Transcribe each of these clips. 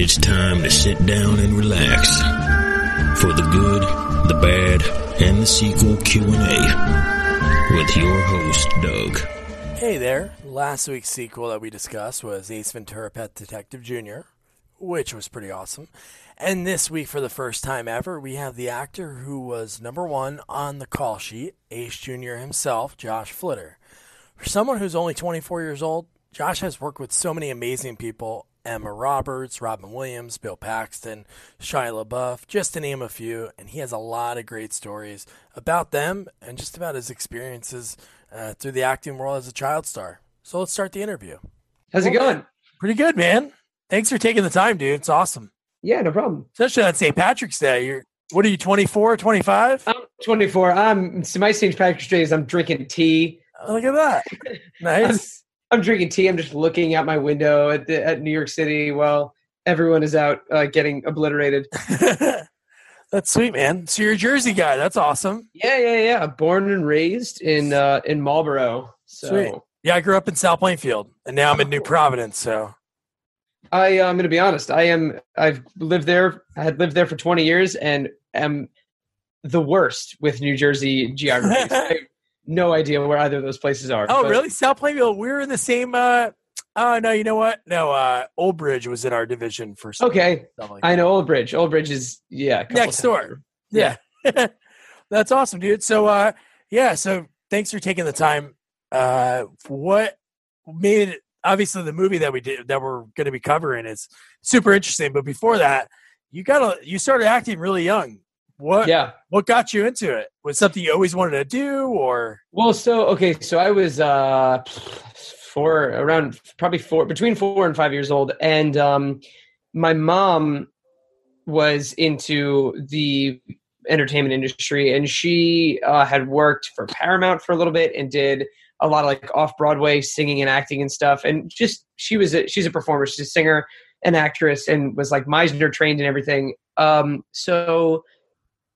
It's time to sit down and relax for the good, the bad, and the sequel Q&A with your host Doug. Hey there. Last week's sequel that we discussed was Ace Ventura Pet Detective Jr., which was pretty awesome. And this week, for the first time ever, we have the actor who was number one on the call sheet, Ace Jr. himself, Josh Flitter. For someone who's only 24 years old, Josh has worked with so many amazing people Emma Roberts, Robin Williams, Bill Paxton, Shia LaBeouf, just to name a few. And he has a lot of great stories about them and just about his experiences uh, through the acting world as a child star. So let's start the interview. How's it going? Pretty good, man. Thanks for taking the time, dude. It's awesome. Yeah, no problem. Especially on St. Patrick's Day. You're what are you, 24, 25? I'm 24. I'm so my St. Patrick's Day is I'm drinking tea. Oh, look at that. Nice. I'm drinking tea. I'm just looking out my window at the, at New York City while everyone is out uh, getting obliterated. That's sweet, man. So you're a Jersey guy. That's awesome. Yeah, yeah, yeah. Born and raised in uh, in Marlboro. So Sweet. Yeah, I grew up in South Plainfield, and now I'm in New Providence. So I I'm going to be honest. I am I've lived there. I had lived there for 20 years and am the worst with New Jersey geography. I no idea where either of those places are. Oh, but- really? South Plainville. We're in the same. uh Oh no, you know what? No, uh Old Bridge was in our division for some- Okay, like I know Old Bridge. Old Bridge is yeah Next door. over. Yeah. That's awesome, dude. So uh yeah, so thanks for taking the time. Uh what made it obviously the movie that we did that we're gonna be covering is super interesting, but before that, you got to you started acting really young. What Yeah. what got you into it? Was something you always wanted to do or Well, so okay, so I was uh four around probably four between four and five years old, and um my mom was into the entertainment industry, and she uh, had worked for Paramount for a little bit and did a lot of like off Broadway singing and acting and stuff, and just she was a, she's a performer, she's a singer, an actress, and was like Meisner trained and everything. Um, so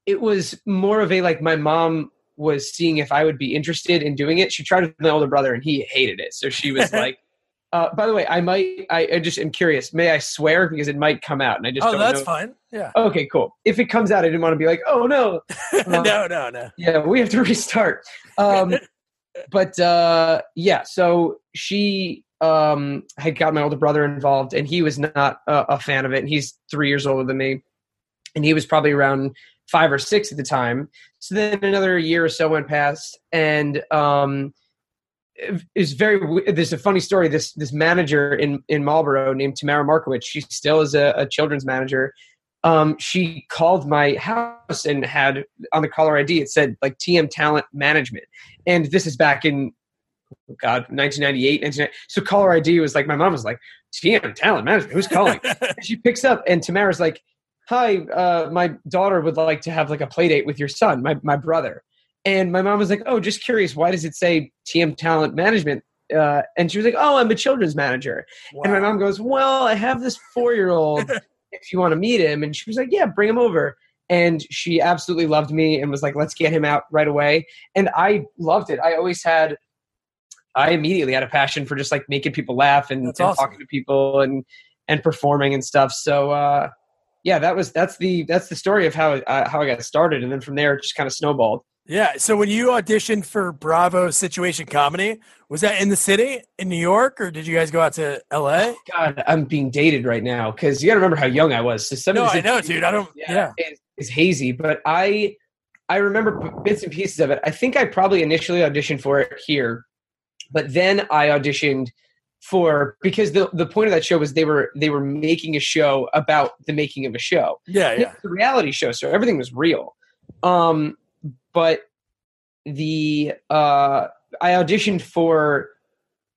it was more of a like my mom was seeing if I would be interested in doing it. She tried with my older brother and he hated it. So she was like, uh, by the way, I might, I, I just am curious. May I swear? Because it might come out and I just Oh, that's know. fine. Yeah. Okay, cool. If it comes out, I didn't want to be like, oh no. no, no, no. Yeah, we have to restart. Um, but uh, yeah, so she um, had got my older brother involved, and he was not a fan of it. And he's three years older than me, and he was probably around five or six at the time. So then another year or so went past, and um, it- it's very. There's a funny story. This this manager in in Marlboro named Tamara Markowitz. She still is a, a children's manager. Um, she called my house and had on the caller ID it said like TM Talent Management, and this is back in oh God 1998. 1990. So caller ID was like my mom was like TM Talent Management. Who's calling? She picks up and Tamara's like, "Hi, uh, my daughter would like to have like a play date with your son, my my brother." And my mom was like, "Oh, just curious, why does it say TM Talent Management?" Uh, and she was like, "Oh, I'm a children's manager." And my mom goes, "Well, I have this four year old. if you want to meet him," and she was like, "Yeah, bring him over." And she absolutely loved me and was like, "Let's get him out right away." And I loved it. I always had. I immediately had a passion for just like making people laugh and, and awesome. talking to people and and performing and stuff. So uh, yeah, that was that's the that's the story of how uh, how I got started, and then from there it just kind of snowballed. Yeah. So when you auditioned for Bravo Situation Comedy, was that in the city in New York, or did you guys go out to L.A.? God, I'm being dated right now because you got to remember how young I was. So some No, of I know, dude. I don't. Yeah. is, is hazy, but I I remember bits and pieces of it. I think I probably initially auditioned for it here, but then I auditioned for because the the point of that show was they were they were making a show about the making of a show. Yeah. Yeah. was a reality show, so everything was real. Um, but the uh, I auditioned for.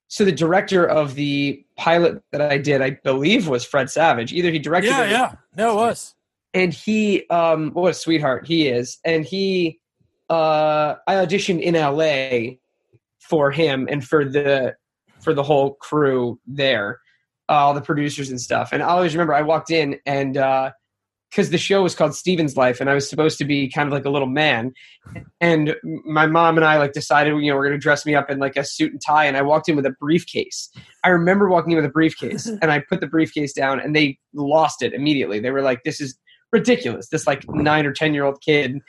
So the director of the pilot that I did, I believe, was Fred Savage. Either he directed Yeah. it, Yeah. No, it was. and he, um, what a sweetheart he is. And he, uh, I auditioned in L.A. for him and for the for the whole crew there, all the producers and stuff. And I always remember I walked in and. Uh, because the show was called Steven's Life, and I was supposed to be kind of like a little man. And my mom and I like decided, you know, we're going to dress me up in like a suit and tie. And I walked in with a briefcase. I remember walking in with a briefcase, and I put the briefcase down, and they lost it immediately. They were like, "This is ridiculous." This like nine or ten year old kid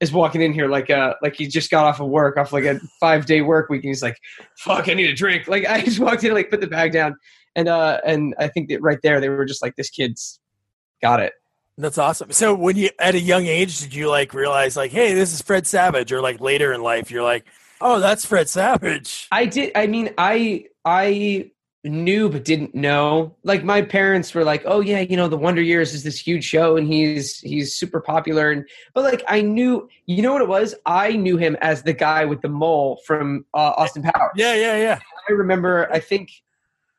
is walking in here like uh like he just got off of work off like a five day work week and he's like fuck i need a drink like i just walked in and like put the bag down and uh and i think that right there they were just like this kid's got it That's awesome. So when you at a young age did you like realize like, hey, this is Fred Savage, or like later in life you're like, oh, that's Fred Savage. i did i mean i i knew but didn't know like my parents were like oh yeah you know the wonder years is this huge show and he's he's super popular and but like i knew you know what it was i knew him as the guy with the mole from uh, austin powers Yeah, yeah, yeah, i remember i think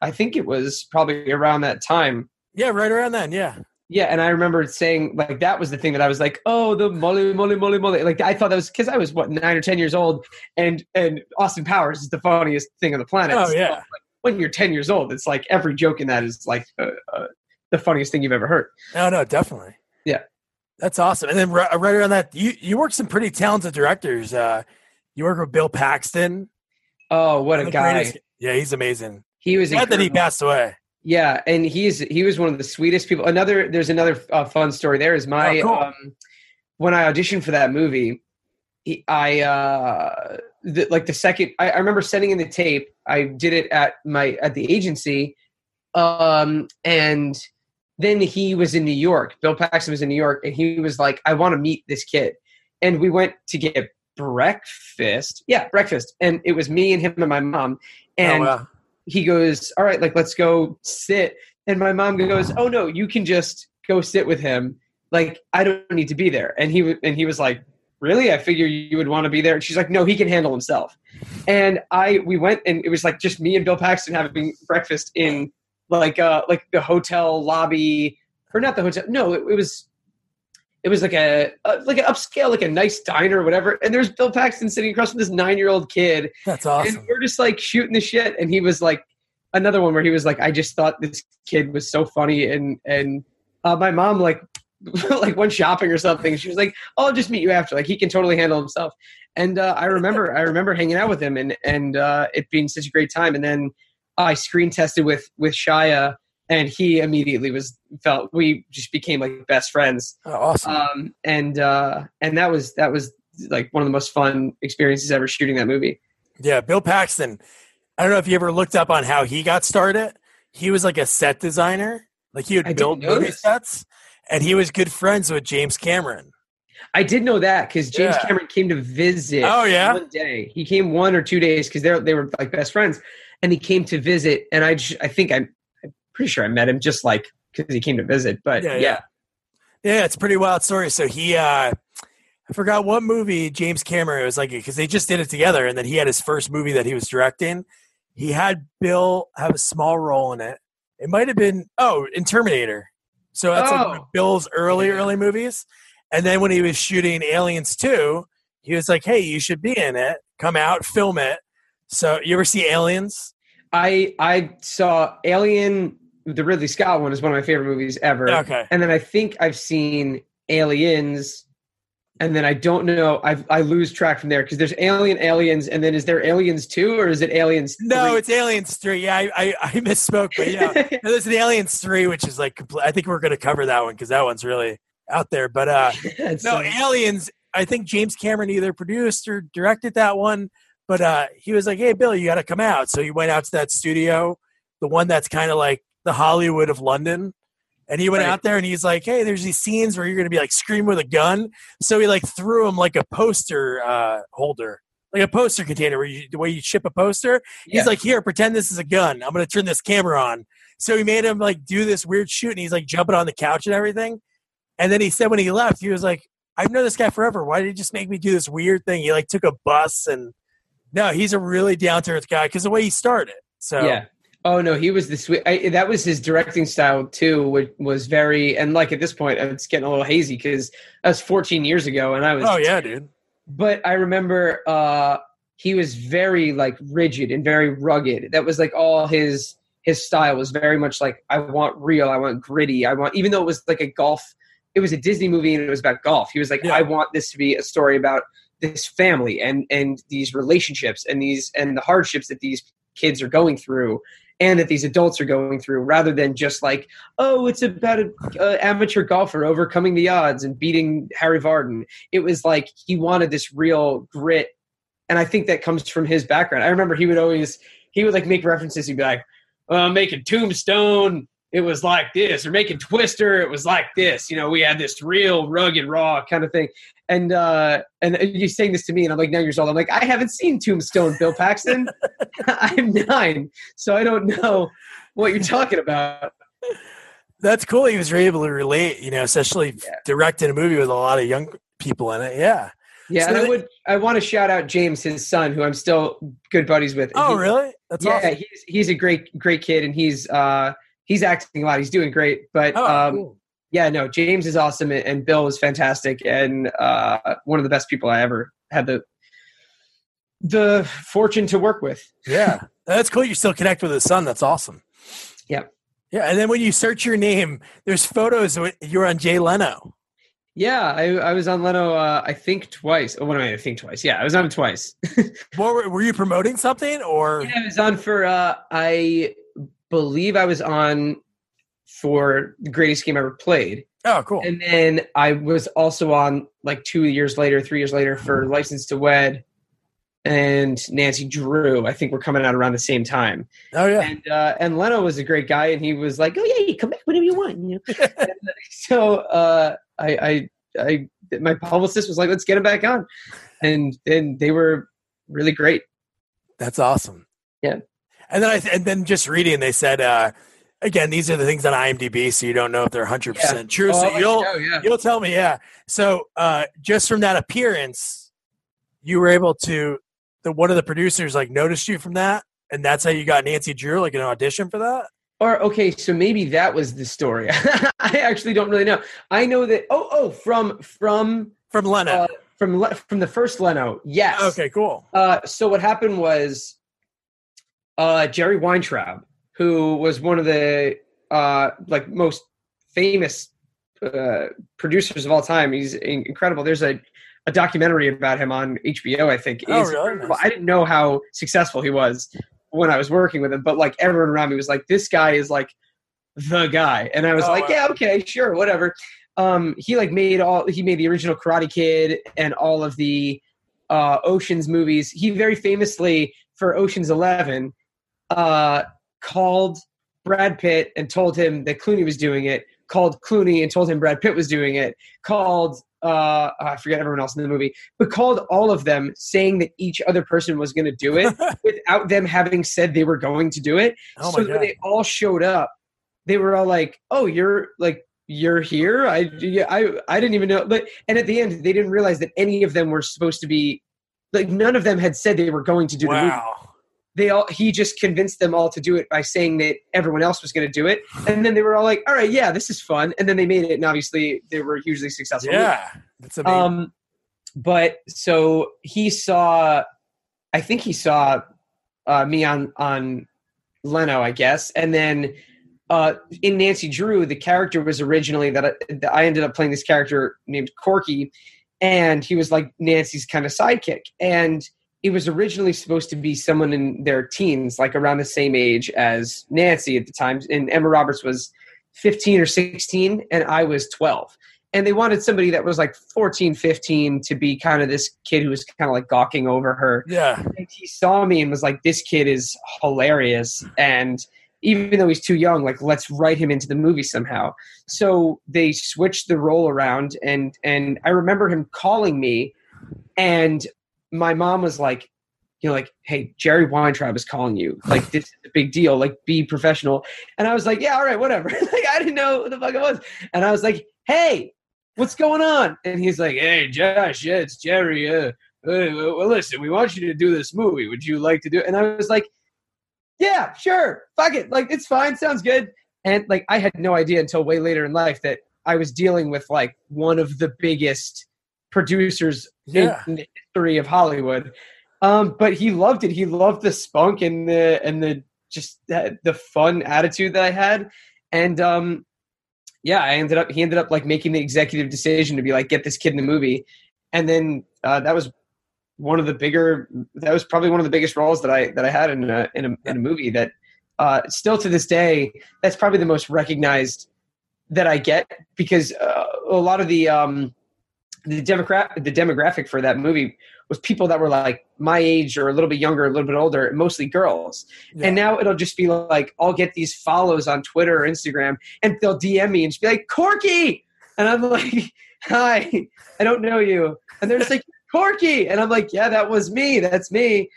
i think it was probably around that time yeah. Right around then, yeah. Yeah, and I remember saying like that was the thing that I was like, oh, the molly, molly, molly, molly. Like I thought that was because I was what nine or ten years old, and and Austin Powers is the funniest thing on the planet. Oh So, yeah. like, when you're ten years old, it's like every joke in that is like uh, uh, the funniest thing you've ever heard. No, no, definitely. Yeah. That's awesome. And then right, right around that, you you work some pretty talented directors. Uh, you work with Bill Paxton. Oh, what a guy! greatest- Yeah, he's amazing. He was Glad that he passed away. Yeah, and he's he was one of the sweetest people. Another there's another uh, fun story. There is my Oh, cool. um, when I auditioned for that movie, he, I uh, the, like the second I, I remember sending in the tape. I did it at my at the agency, um, and then he was in New York. Bill Paxton was in New York, and he was like, "I want to meet this kid," and we went to get breakfast. Yeah, breakfast, and it was me and him and my mom, and oh, wow. he goes, "All right, like let's go sit." And my mom goes, "Oh no, you can just go sit with him. Like I don't need to be there." And he and he was like, "Really? I figure you would want to be there." And she's like, "No, he can handle himself." And I we went and it was like just me and Bill Paxton having breakfast in like uh like the hotel lobby or not the hotel. No, it, it was it was like a, a like an upscale like a nice diner or whatever. And there's Bill Paxton sitting across from this 9-year-old kid That's awesome. and we're just like shooting the shit and he was like another one where he was like i just thought this kid was so funny and and uh, my mom like like went shopping or something she was like oh, i'll just meet you after like he can totally handle himself and uh, i remember i remember hanging out with him and and uh, it being such a great time and then i screen tested with with shia and he immediately was felt we just became like best friends Oh, awesome. um and uh and that was that was like one of the most fun experiences ever shooting that movie Yeah, Bill Paxton. I don't know if you ever looked up on how he got started. He was like a set designer. Like he would I build movie sets, and he was good friends with James Cameron. I did know that because James Yeah. Cameron came to visit. Oh, yeah? one day he came one or two days because they they were like best friends, and he came to visit. And I just, I think I'm, I'm pretty sure I met him just like because he came to visit. But Yeah, yeah, yeah. Yeah, it's a pretty wild story. So he, uh, I forgot what movie James Cameron was like because they just did it together, and then he had his first movie that he was directing. He had Bill have a small role in it. It might have been oh in Terminator. So that's like one of Oh. Bill's early early movies. And then when he was shooting Aliens 2, he was like, "Hey, you should be in it. Come out, film it." So you ever see Aliens? I I saw Alien, the Ridley Scott one is one of my favorite movies ever. Okay. And then I think I've seen Aliens, and then I don't know. I I lose track from there because there's Alien, Aliens, and then is there Aliens two or is it Aliens? No, 3? it's Aliens 3. Yeah, I, I, I misspoke, but yeah. No, there's an Aliens 3, which is like, compl- I think we're going to cover that one because that one's really out there. But uh, no, uh, Aliens, I think James Cameron either produced or directed that one. But uh, he was like, hey, Bill, you got to come out. So he went out to that studio, the one that's kind of like the Hollywood of London. And he went Right. out there and he's like, hey, there's these scenes where you're going to be like screaming with a gun. So he like threw him like a poster uh, holder, like a poster container where you, the way you ship a poster. He's like, here, pretend this is a gun. I'm going to turn this camera on. So he made him like do this weird shoot and he's like jumping on the couch and everything. And then he said when he left, he was like, I've known this guy forever. Why did he just make me do this weird thing? He like took a bus and no, he's a really down to earth guy because the way he started. So Yeah. Oh no, he was the sweet. I, that was his directing style too, which was very and like at this point, it's getting a little hazy because that was 14 years ago, and I was. oh yeah, dude. But I remember uh, he was very like rigid and very rugged. That was like all his his style was very much like I want real, I want gritty, I want even though it was like a golf it was a Disney movie and it was about golf. He was like, Yeah. I want this to be a story about this family and and these relationships and these and the hardships that these kids are going through and that these adults are going through rather than just like oh it's about an amateur golfer overcoming the odds and beating harry vardon it was like he wanted this real grit. And i think that comes from his background. I remember he would always he would like make references. He'd be like well, i'm making tombstone it was like this or making twister it was like this you know we had this real rugged raw kind of thing and uh and you're saying this to me and i'm like nine years old i'm like i haven't seen tombstone bill paxton i'm nine so i don't know what you're talking about That's cool. He was able to relate, you know, especially Yeah. directing a movie with a lot of young people in it. Yeah. yeah So and i would i want to shout out james his son who i'm still good buddies with Oh, He- really? That's yeah awesome. he's he's a great great kid and he's uh he's acting a lot he's doing great but Oh, um cool. yeah, no, James is awesome and- Bill is fantastic and uh, one of the best people I ever had the the fortune to work with. Yeah. That's cool. You still connect with his son. That's awesome. Yep. Yeah. And then when you search your name, there's photos. of You're on Jay Leno. Yeah, I, I was on Leno. Uh, I think twice. Oh, what do I? I think twice. Yeah, I was on twice. What, were, were you promoting something or? yeah, I was on for. Uh, I believe I was on for the greatest game ever played, Oh, cool. and then I was also on like two years later, three years later for License to Wed, and Nancy Drew. I think we're coming out around the same time. Oh, yeah. and uh, and Leno was a great guy, and he was like, "Oh yeah, you come back whenever you want." You know? So uh, I, I, I, my publicist was like, "Let's get him back on," and then they were really great. That's awesome. Yeah. And then I and then just reading, they said uh, again, these are the things on IMDb, so you don't know if they're hundred percent true. Oh, so you'll know, yeah. you'll tell me, yeah. So uh, just from that appearance, you were able to. The one of the producers like noticed you from that, and that's how you got Nancy Drew, like an audition for that. Or okay, so maybe that was the story. I actually don't really know. I know that. Oh, oh, from from From Leno. uh, from from the first Leno. Yes. okay, cool. Uh, so what happened was uh, Jerry Weintraub, who was one of the uh, like most famous uh, producers of all time. He's incredible. There's a, a documentary about him on HBO. I think. Oh, It's really? incredible. I didn't know how successful he was when I was working with him, but like everyone around me was like, "This guy is like the guy," and I was Oh, like, wow. "Yeah, okay, sure, whatever." Um, he like made all he made the original Karate Kid and all of the uh, Ocean's movies. He very famously for Ocean's Eleven uh, called Brad Pitt and told him that Clooney was doing it. Called Clooney and told him Brad Pitt was doing it. Called uh, I forget everyone else in the movie, but called all of them saying that each other person was going to do it without them having said they were going to do it. Oh so when they all showed up, they were all like, "Oh, you're like." You're here. I, yeah, I I didn't even know. But and at the end, they didn't realize that any of them were supposed to be like none of them had said they were going to do the movie wow. They all he just convinced them all to do it by saying that everyone else was going to do it. And then they were all like all right yeah this is fun. And then they made it and obviously they were hugely successful. Yeah, that's amazing. um but so he saw i think he saw uh me on on leno i guess. And then uh in nancy drew the character was originally that I, that I ended up playing this character named corky and he was like nancy's kind of sidekick. And it was originally supposed to be someone in their teens like around the same age as nancy at the time. And emma roberts was 15 or 16 and i was 12 and they wanted somebody that was like 14 15 to be kind of this kid who was kind of like gawking over her. Yeah. and he saw me and was like this kid is hilarious. And even though he's too young like let's write him into the movie somehow. So they switched the role around and and i remember him calling me and my mom was like you know like hey jerry weintraub is calling you like this is a big deal like be professional and i was like yeah all right whatever like i didn't know what the fuck it was and i was like hey what's going on and he's like hey josh yeah it's jerry uh, uh, well, listen, we want you to do this movie. Would you like to do it? And I was like, yeah, sure. Fuck it. Like, it's fine. Sounds good. And like, I had no idea until way later in life that I was dealing with like one of the biggest producers Yeah. in, in the history of Hollywood. Um, but he loved it. He loved the spunk and the, and the, just that, the fun attitude that I had. And, um, yeah, I ended up he ended up like making the executive decision to be like get this kid in the movie, and then uh, that was one of the bigger that was probably one of the biggest roles that I that I had in a in a, in a movie that uh, still to this day that's probably the most recognized that I get because uh, a lot of the um, the democrat the demographic for that movie was people that were like my age or a little bit younger, a little bit older, mostly girls. Yeah. And now it'll just be like I'll get these follows on Twitter or Instagram, and they'll DM me and just be like Corky, and I'm like, hi, I don't know you, and they're just like Corky, and I'm like, yeah, that was me, that's me.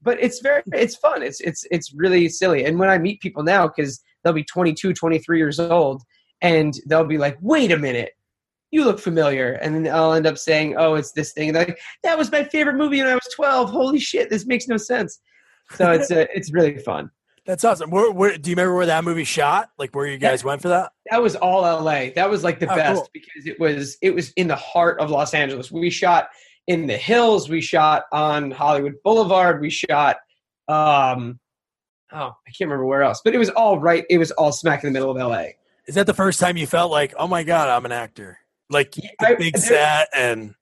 But it's very, it's fun. It's it's it's really silly. And when I meet people now, because they'll be 22, 23 years old, and they'll be like, wait a minute you look familiar. And then I'll end up saying, oh, it's this thing. Like, that was my favorite movie when I was 12. Holy shit, this makes no sense. So it's uh, it's really fun. That's awesome. Where, where, do you remember where that movie shot? Like where you guys went for that? That was all LA. That was like the oh, best cool. because it was it was in the heart of Los Angeles. We shot in the hills. We shot on Hollywood Boulevard. We shot um oh, I can't remember where else. But it was all right. It was all smack in the middle of LA. Is that the first time you felt like, "Oh my god, I'm an actor?" Like the big I, set and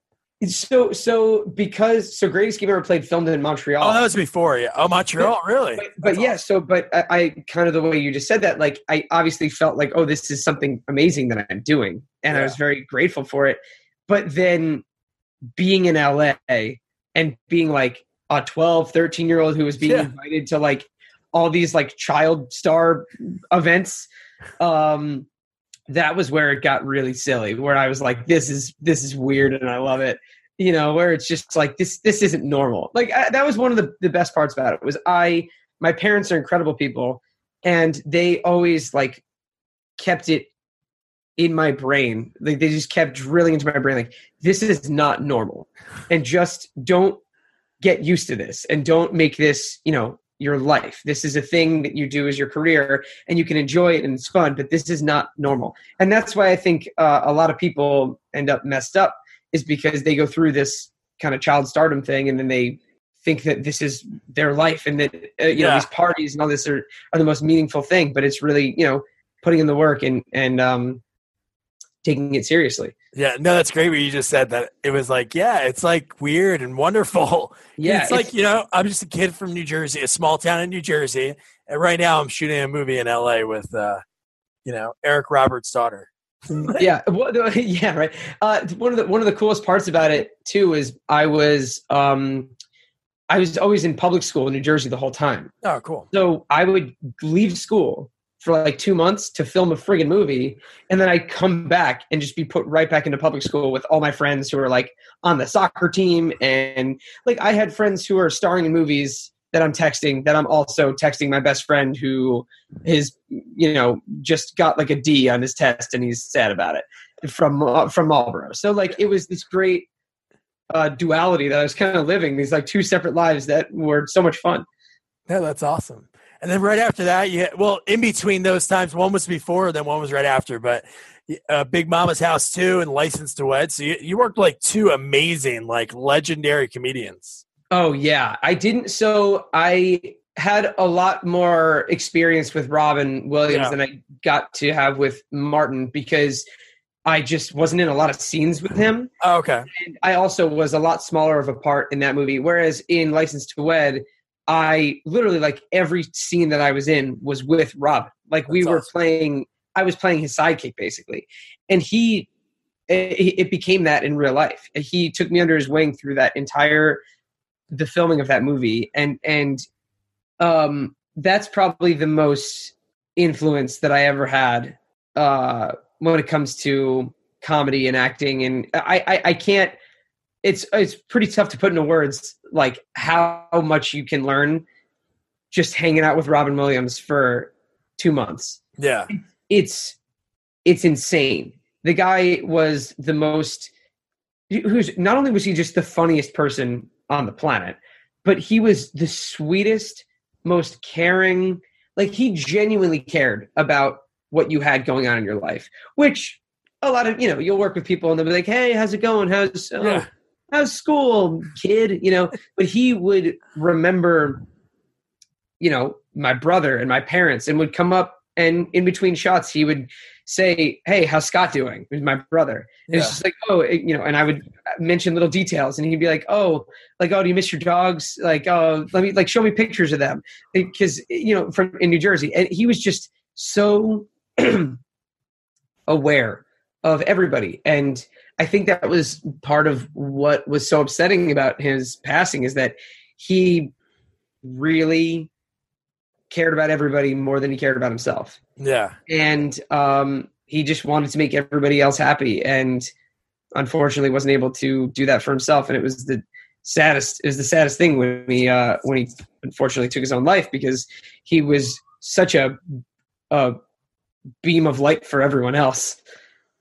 so so because so Greatest Game Ever Played filmed in Montreal. Oh, that was before, yeah. Oh, Montreal, really? But, but yeah, so but I, I, kind of the way you just said that, like I obviously felt like, oh, this is something amazing that I'm doing, and yeah. I was very grateful for it. But then being in LA and being like a 12, 13 year old who was being yeah. invited to like all these like child star events, um, that was where it got really silly where i was like this is this is weird and i love it. You know where it's just like this this isn't normal. Like I, that was one of the, the best parts about it was i my parents are incredible people and they always like kept it in my brain. Like they just kept drilling into my brain like this is not normal. And just don't get used to this and don't make this you know your life. This is a thing that you do as your career, and you can enjoy it and it's fun. But this is not normal, and that's why I think uh, a lot of people end up messed up is because they go through this kind of child stardom thing, and then they think that this is their life, and that uh, you yeah. know these parties and all this are are the most meaningful thing. But it's really you know putting in the work and and um, taking it seriously. Yeah, no, that's great what you just said that it was like, yeah, it's like weird and wonderful. Yeah. It's like, you know, I'm just a kid from New Jersey, a small town in New Jersey. And right now I'm shooting a movie in LA with, uh, you know, Eric Roberts' daughter. yeah. Well, yeah. Right. Uh, one of the, one of the coolest parts about it too is I was, um, I was always in public school in New Jersey the whole time. Oh, cool. So I would leave school for like two months to film a friggin' movie, and then I come back and just be put right back into public school with all my friends who are like on the soccer team, and like I had friends who are starring in movies that I'm texting that I'm also texting my best friend who is you know just got like a D on his test and he's sad about it from uh, from Marlboro. So like it was this great uh, duality that I was kind of living these like two separate lives that were so much fun. Yeah, that's awesome. And then right after that, you well, in between those times, one was before, then one was right after. But uh, Big Momma's House 2, and License to Wed. So you, you worked like two amazing, like legendary comedians. Oh yeah, I didn't. So I had a lot more experience with Robin Williams yeah. than I got to have with Martin because I just wasn't in a lot of scenes with him. Oh, okay. And I also was a lot smaller of a part in that movie. Whereas in License to Wed, I literally like every scene that I was in was with Rob. Like That's we were awesome. playing, I was playing his sidekick basically, and he it, it, became that in real life. He took me under his wing through that entire the filming of that movie, and and um, that's probably the most influence that I ever had uh, when it comes to comedy and acting. And I, I, I can't it's it's pretty tough to put into words like how much you can learn just hanging out with Robin Williams for two months. Yeah, it's it's insane. The guy was the most. Who's not only was he just the funniest person on the planet, but he was the sweetest, most caring. Like he genuinely cared about what you had going on in your life, which a lot of you know you'll work with people and they'll be like, "Hey, how's it going? How's oh, yeah how's school, kid? You know, but he would remember, you know, my brother and my parents and would come up and in between shots he would say hey how's scott doing He's my brother and Yeah. it's just like oh you know and i would mention little details and he'd be like oh like oh do you miss your dogs like oh let me like show me pictures of them because you know from in new jersey and he was just so aware of everybody and i think that was part of what was so upsetting about his passing is that he really cared about everybody more than he cared about himself. Yeah. and um, he just wanted to make everybody else happy and unfortunately wasn't able to do that for himself. And it was the saddest it was the saddest thing when he uh, when he unfortunately took his own life because he was such a, a beam of light for everyone else.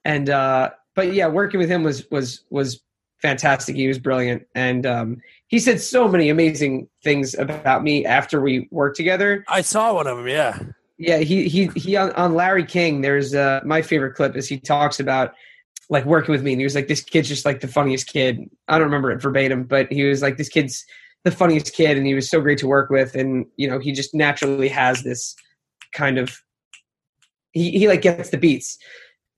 And uh, but yeah working with him was was was fantastic he was brilliant and um, he said so many amazing things about me after we worked together I saw one of them. Yeah. yeah, he he he on, on Larry King. There's uh, my favorite clip is he talks about like working with me, and he was like, "This kid's just like the funniest kid." I don't remember it verbatim, but he was like, "This kid's the funniest kid," and he was so great to work with, and you know, he just naturally has this kind of he he like gets the beats.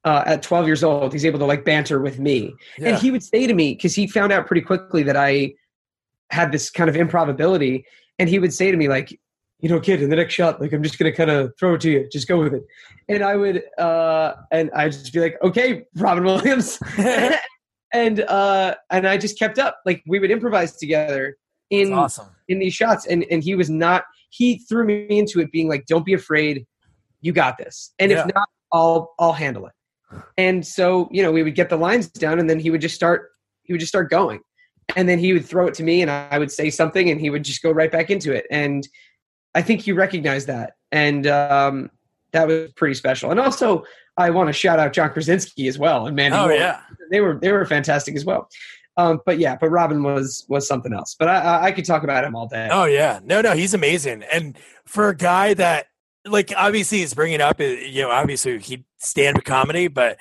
Uh, at 12 years old, he's able to like banter with me, Yeah. and he would say to me because he found out pretty quickly that I had this kind of improv ability, and he would say to me like, you know, kid, in the next shot, like I'm just gonna kind of throw it to you, just go with it. And I would, uh, and I'd just be like, okay, Robin Williams, and uh, and I just kept up. Like we would improvise together in awesome. in these shots, and and he was not. He threw me into it, being like, don't be afraid, you got this, and Yeah. if not, I'll I'll handle it. And so you know, we would get the lines down, and then he would just start. He would just start going, and then he would throw it to me, and I would say something, and he would just go right back into it. And I think he recognized that, and um, that was pretty special. And also, I want to shout out John Krasinski as well, and Mandy Oh Moore. yeah. they were they were fantastic as well. Um, but yeah, but Robin was was something else. But I, I, I could talk about him all day. Oh yeah, no, no, he's amazing. And for a guy that, like, obviously he's bringing up, you know, obviously he stand up comedy, but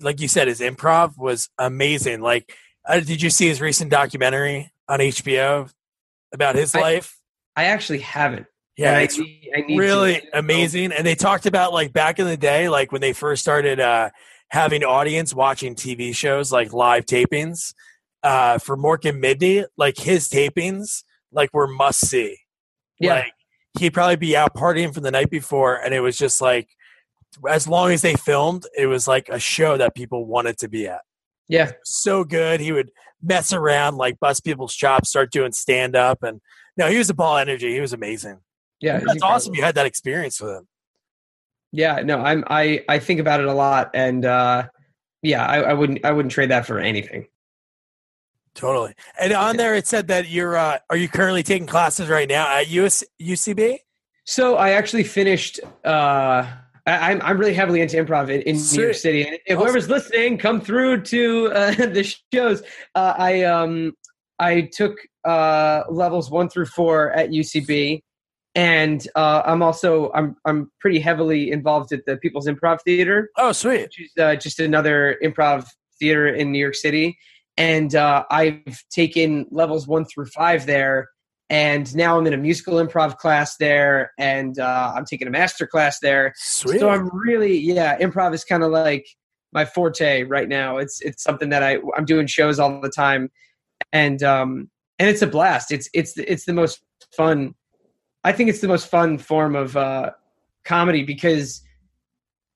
like you said, his improv was amazing. Like, uh, did you see his recent documentary on HBO about his I- life? I actually haven't. Yeah, I it's need- I need really to. amazing. And they talked about like back in the day, like when they first started uh, having audience watching TV shows, like live tapings uh, Mork and Mindy, like his tapings, like were must see. Yeah. Like he'd probably be out partying from the night before, and it was just like, as long as they filmed, it was like a show that people wanted to be at. Yeah, So good. He would mess around, like bust people's chops, start doing stand up, and no, he was a ball energy. He was amazing. yeah, That's awesome. You had that experience with him. Yeah, no, I'm I I think about it a lot, and uh, yeah, I, I wouldn't I wouldn't trade that for anything. Totally. And on there, it said that you're. Uh, are you currently taking classes right now at US, UCB? So I actually finished. Uh, I, I'm I'm really heavily into improv in, in New York City, and if whoever's listening, come through to uh, the shows. Uh, I um I took uh, levels one through four at UCB, and uh, I'm also I'm I'm pretty heavily involved at the People's Improv Theater. Oh, sweet. which is uh, just another improv theater in New York City. And uh, I've taken levels one through five there. And now I'm in a musical improv class there. And uh, I'm taking a master class there. Sweet. So I'm really, yeah, improv is kind of like my forte right now. It's it's something that I I'm doing shows all the time, and um and it's a blast. It's it's the, it's the most fun. I think it's the most fun form of uh, comedy because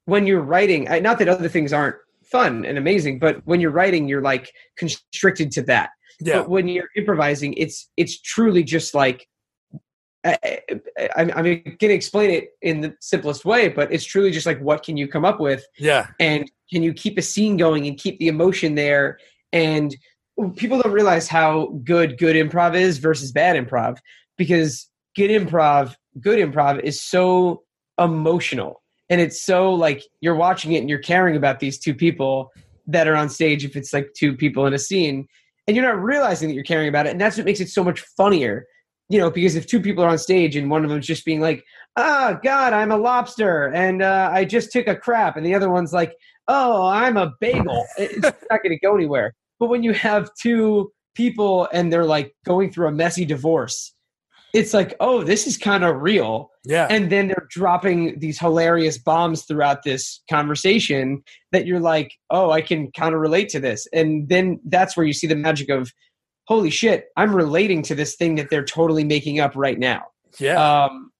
when you're writing, not that other things aren't fun and amazing, but when you're writing, you're like constricted to that. yeah. But when you're improvising, it's it's truly just like I, I, I'm, I'm going to explain it in the simplest way, but it's truly just like what can you come up with, Yeah. and can you keep a scene going and keep the emotion there? And people don't realize how good good improv is versus bad improv because good improv, good improv is so emotional and it's so like you're watching it and you're caring about these two people that are on stage if it's like two people in a scene and you're not realizing that you're caring about it and that's what makes it so much funnier you know because if two people are on stage and one of them's just being like ah god i'm a lobster and uh, i just took a crap and the other one's like oh i'm a bagel it's not going to go anywhere. But when you have two people and they're like going through a messy divorce it's like, oh, this is kind of real. Yeah. And then they're dropping these hilarious bombs throughout this conversation that you're like, oh, I can kind of relate to this. And then that's where you see the magic of, holy shit, I'm relating to this thing that they're totally making up right now. yeah. Um,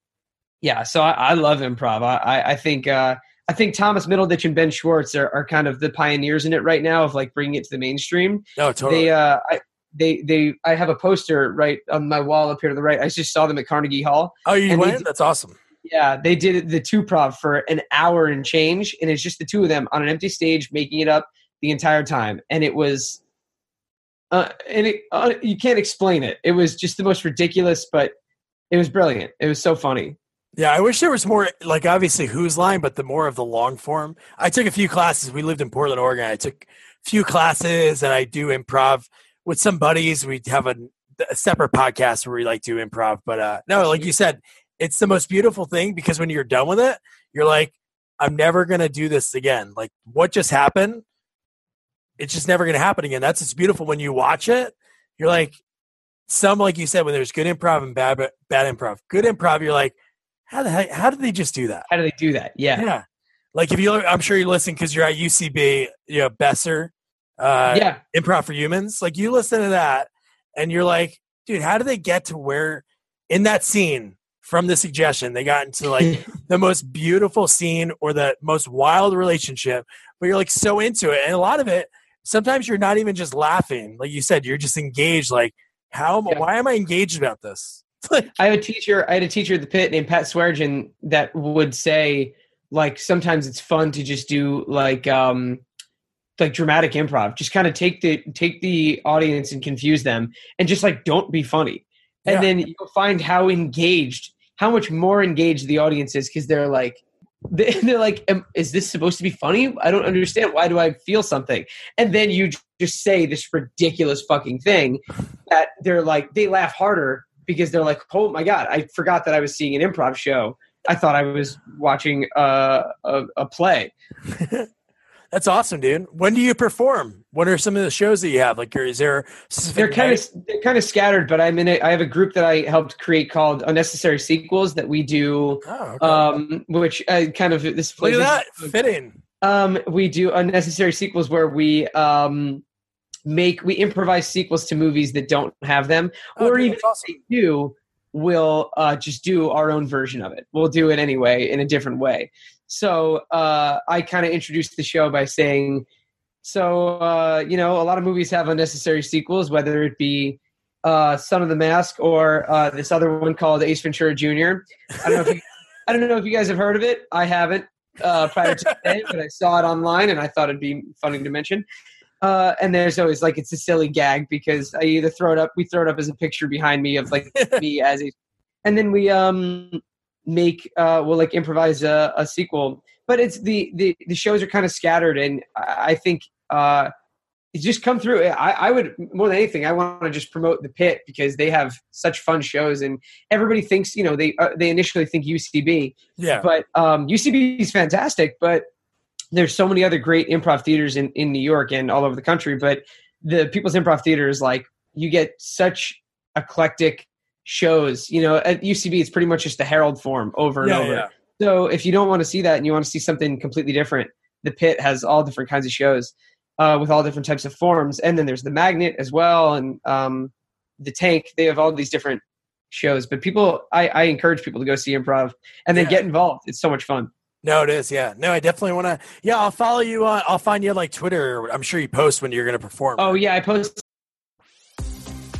yeah, so I, I love improv. I, I, think uh, I think Thomas Middleditch and Ben Schwartz are, are kind of the pioneers in it right now of like bringing it to the mainstream. no, totally. They uh, I, they they I have a poster right on my wall up here to the right. I just saw them at Carnegie Hall. oh, you went? did- That's awesome. Yeah, they did the two prov for an hour and change, and it's just the two of them on an empty stage making it up the entire time, and it was, uh, and it uh, you can't explain it. It was just the most ridiculous, but it was brilliant. It was so funny. Yeah, I wish there was more, like obviously whose line, but the more of the long form. I took a few classes. We lived in Portland, Oregon. I took a few classes and I do improv with some buddies. We have a, a separate podcast where we like do improv. But uh, no, like you said, it's the most beautiful thing because when you're done with it, you're like, I'm never going to do this again. Like what just happened, it's just never going to happen again. That's what's beautiful when you watch it. You're like, some, like you said, when there's good improv and bad, bad improv. Good improv, you're like, how the heck, how did they just do that? How do they do that? Yeah, Yeah. Like if you, I'm sure you listen because you're at UCB, you know, Besser, uh, yeah. Improv for Humans. Like you listen to that and you're like, dude, how do they get to where in that scene from the suggestion they got into like the most beautiful scene or the most wild relationship, but you're like so into it. And a lot of it, sometimes you're not even just laughing. Like you said, you're just engaged. Like, how am Yeah. why am I engaged about this? I had a teacher. I had a teacher at the pit named Pat Sweargen that would say, like, sometimes it's fun to just do like, um, like dramatic improv. Just kind of take the take the audience and confuse them, and just like don't be funny. And Yeah. then you'll find how engaged, how much more engaged the audience is because they're like, they- they're like, "Am- is this supposed to be funny? I don't understand. Why do I feel something? And then you just say this ridiculous fucking thing that they're like, they laugh harder because they're like, oh my god, I forgot that I was seeing an improv show. I thought I was watching uh, a, a play. That's awesome, dude. When do you perform? What are some of the shows that you have? Like, is there they're kind night? of they're kind of scattered, but I'm in. A, I have a group that I helped create called Unnecessary Sequels that we do, Oh, okay. um, which uh, kind of this Look plays at that fitting. Um, we do unnecessary sequels where we um, make we improvise sequels to movies that don't have them, Oh, or dude, even awesome. if they do, we'll uh, just do our own version of it. We'll do it anyway in a different way. So uh, I kind of introduced the show by saying, so uh, you know, a lot of movies have unnecessary sequels, whether it be uh, Son of the Mask or uh, this other one called Ace Ventura Jr. I don't know if you, I don't know if you guys have heard of it. I haven't uh, prior to today, but I saw it online and I thought it'd be funny to mention. Uh, and there's always like it's a silly gag because I either throw it up, we throw it up as a picture behind me of like me as a, and then we um make uh we'll like improvise a, a sequel. But it's the the the shows are kind of scattered, and I think uh it just come through. I, I would more than anything, I want to just promote the pit because they have such fun shows, and everybody thinks you know they uh, they initially think UCB, Yeah. but um, UCB is fantastic. But there's so many other great improv theaters in, in New York and all over the country. But the People's Improv Theater is like you get such eclectic shows. You know, at UCB it's pretty much just a Herald form over and yeah, over. yeah. So if you don't want to see that and you want to see something completely different, the pit has all different kinds of shows uh, with all different types of forms. And then there's the magnet as well, and um, the tank. They have all these different shows. But people, I, I encourage people to go see improv and then Yeah. get involved. It's so much fun. No, it is. Yeah. No, I definitely want to. Yeah, I'll follow you on. I'll find you on like Twitter. I'm sure you post when you're going to perform. Oh yeah, I post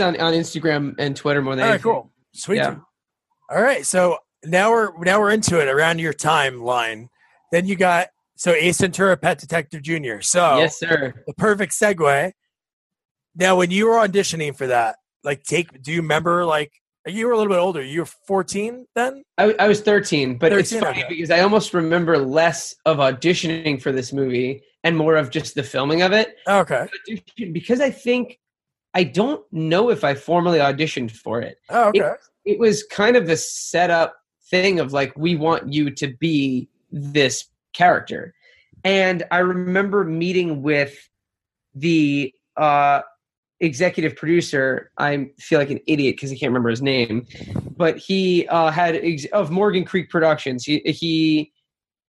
On, on Instagram and Twitter more than All right, anything. cool. Sweet. Yeah. All right. So now we're now we're into it around your timeline. Then you got so Ace Ventura, Pet Detective Junior. So Yes, sir. the perfect segue. Now, when you were auditioning for that, like, take, do you remember like you were a little bit older. You were 14 then. I, I was 13, but it's funny okay. because I almost remember less of auditioning for this movie and more of just the filming of it. Okay. Because I think I don't know if I formally auditioned for it. Oh, okay. It was kind of the setup thing of like, we want you to be this character. And I remember meeting with the uh, executive producer. I feel like an idiot because I can't remember his name, but he uh, had ex- of Morgan Creek Productions. He he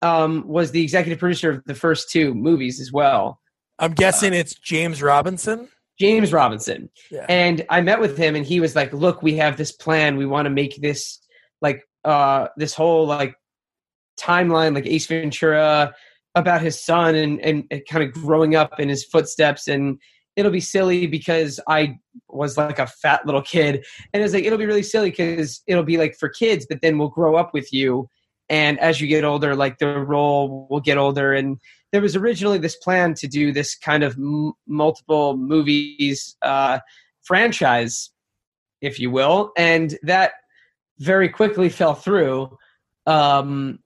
um, was the executive producer of the first two movies as well. I'm guessing it's James Robinson. James Robinson. Yeah. And I met with him and he was like, "Look, we have this plan. We want to make this like uh this whole like timeline like Ace Ventura about his son and and, and kind of growing up in his footsteps and it'll be silly because I was like a fat little kid and it's like it'll be really silly cuz it'll be like for kids but then we'll grow up with you and as you get older like the role will get older and there was originally this plan to do this kind of m- multiple movies uh, franchise, if you will, and that very quickly fell through. Um,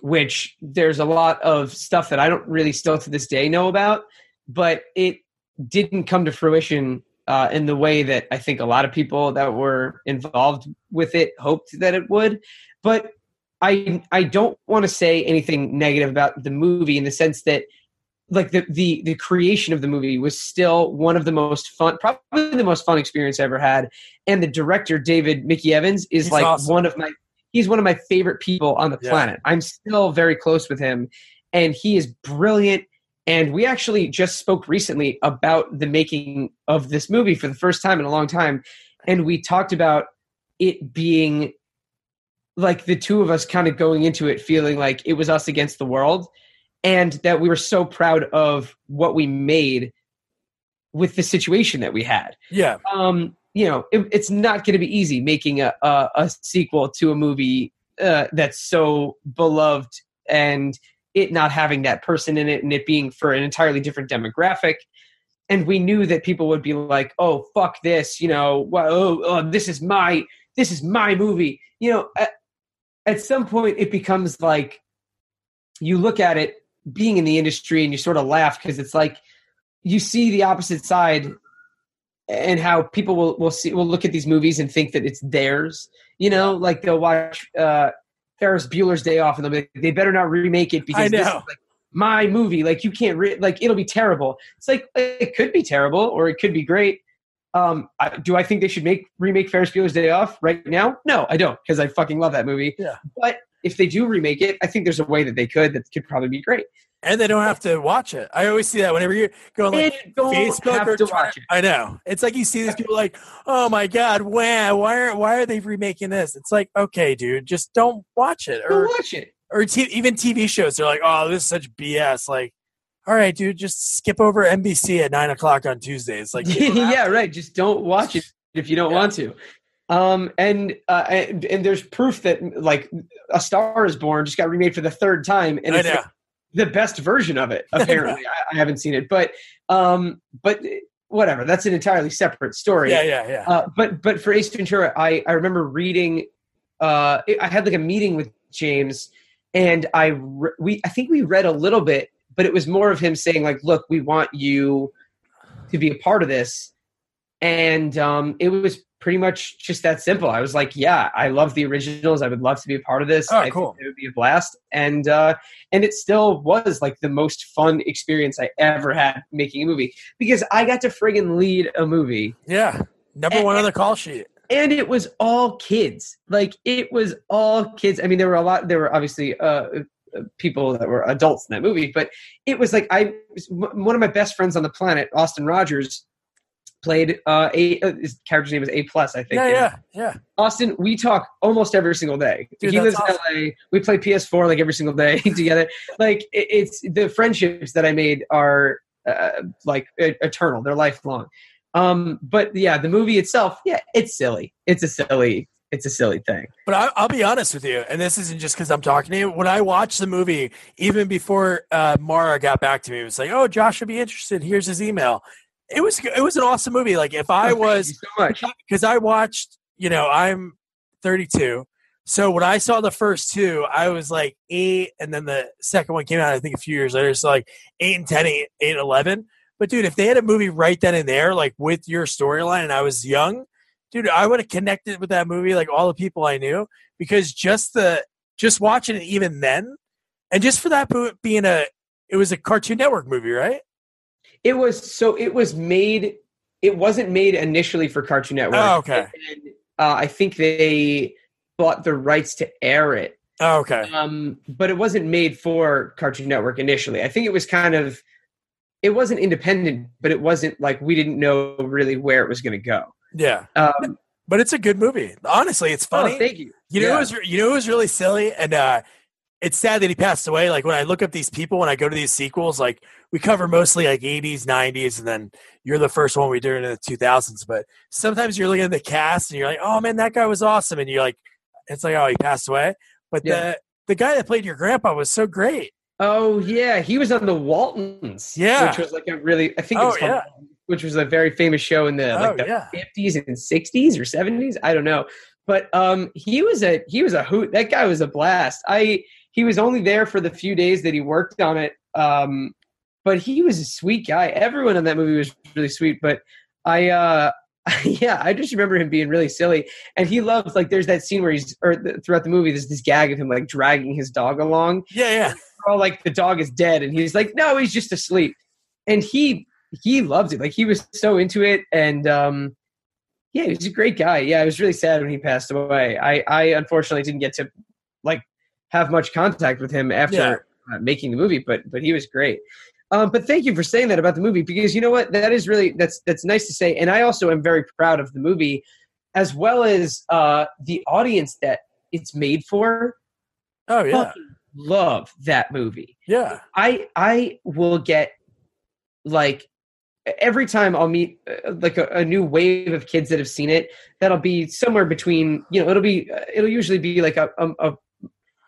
which there's a lot of stuff that I don't really still to this day know about, but it didn't come to fruition uh, in the way that I think a lot of people that were involved with it hoped that it would. But I I don't want to say anything negative about the movie in the sense that like the the the creation of the movie was still one of the most fun probably the most fun experience I ever had and the director David Mickey Evans is He's like awesome. one of my he's one of my favorite people on the Yeah. planet. I'm still very close with him and he is brilliant and we actually just spoke recently about the making of this movie for the first time in a long time and we talked about it being like the two of us kind of going into it feeling like it was us against the world and that we were so proud of what we made with the situation that we had Yeah. um you know it, it's not going to be easy making a, a, a sequel to a movie uh, that's so beloved and it not having that person in it and it being for an entirely different demographic and we knew that people would be like oh fuck this you know well, oh, oh this is my this is my movie you know at, some point it becomes like you look at it being in the industry and you sort of laugh because it's like you see the opposite side and how people will will see will look at these movies and think that it's theirs. You know, like they'll watch uh, Ferris Bueller's Day Off and they'll be like, they better not remake it because this is like my movie. Like you can't re- like it'll be terrible. It's like it could be terrible or it could be great. Um, I, do I think they should make remake Ferris Bueller's Day Off right now? No, I don't because I fucking love that movie. Yeah. But if they do remake it, I think there's a way that they could that could probably be great. And they don't have to watch it. I always see that whenever you're going like don't Facebook or Twitter. I know. It's like you see these people like, oh my god, wow, why are why are they remaking this? It's like, okay, dude, just don't watch it. Or watch it. or t- even TV shows, they're like, oh, this is such BS. Like, all right, dude, just skip over NBC at nine o'clock on Tuesdays. Like, yeah, to. right. Just don't watch it if you don't Yeah. want to. Um, and, uh, and and there's proof that like A Star Is Born just got remade for the third time, and I it's like, the best version of it. Apparently, I, I haven't seen it, but um, but whatever. That's an entirely separate story. Yeah, yeah, yeah. Uh, but but for Ace Ventura, I I remember reading. Uh, I had like a meeting with James, and I re- we I think we read a little bit, but it was more of him saying like, "Look, we want you to be a part of this," and um, it was pretty much just that simple. I was like, "Yeah, I love the originals. I would love to be a part of this. Oh, I cool. think it would be a blast." And uh, and it still was like the most fun experience I ever had making a movie because I got to friggin' lead a movie yeah. Number one on the call sheet. and it was all kids like it was all kids i mean there were a lot there were obviously uh, people that were adults in that movie but it was like i one of my best friends on the planet austin rogers played uh a uh, his character's name was a plus i think. Yeah, yeah, yeah. austin we talk almost every single day. Dude, he lives in la we play ps4 like every single day together. Like it, it's the friendships that i made are uh, like eternal. They're lifelong. Um but yeah the movie itself yeah it's silly. It's a silly it's a silly thing But I, I'll be honest with you, and this isn't just because I'm talking to you. When I watched the movie, even before uh, Mara got back to me, it was like, "Oh, Josh would be interested. Here's his email." It was it was an awesome movie. Like if I Oh, was you so because I watched you know, I'm 32. So when I saw the first two, I was like eight, and then the second one came out, I think, a few years later. So like eight and 10, eight, eight and 11. But dude, if they had a movie right then and there, like with your storyline, and I was young, dude, I would have connected with that movie like all the people I knew because just the just watching it even then, and just for that being a it was a Cartoon Network movie, right? It was so it was made. It wasn't made initially for Cartoon Network. Oh, okay. And, uh, I think they bought the rights to air it. Oh, okay. Um, but it wasn't made for Cartoon Network initially. I think it was kind of it wasn't independent, but it wasn't like we didn't know really where it was going to go. Yeah. Um, but it's a good movie. Honestly, it's funny. Oh, thank you. You know, yeah. it was you know it was really silly, and uh, it's sad that he passed away. Like when I look up these people, when I go to these sequels, like we cover mostly like 80s, 90s, and then you're the first one we do in the 2000s. But sometimes you're looking at the cast and you're like, oh man, that guy was awesome, and you're like, it's like, oh, he passed away. But Yeah. the the guy that played your grandpa was so great. Oh yeah, he was on the Waltons. Yeah. which was like a really I think Oh, it's called, yeah. Which was a very famous show in the Oh, like the yeah. fifties and sixties or seventies. I don't know, but um, he was a he was a hoot. That guy was a blast. I he was only there for the few days that he worked on it. Um, but he was a sweet guy. Everyone in that movie was really sweet. But I uh. Yeah, I just remember him being really silly, and he loves like. There's that scene where he's, or th- throughout the movie, there's this gag of him like dragging his dog along, Yeah, yeah. all like the dog is dead and he's like no he's just asleep and he he loved it like he was so into it and um yeah he was a great guy yeah I was really sad when he passed away i i unfortunately didn't get to like have much contact with him after Yeah. uh, making the movie but but he was great um, but thank you for saying that about the movie because you know what that is really that's that's nice to say and i also am very proud of the movie as well as uh the audience that it's made for Oh yeah. fucking love that movie Yeah. I I will get like every time I'll meet uh, like a, a new wave of kids that have seen it. That'll be somewhere between you know it'll be uh, it'll usually be like a, a, a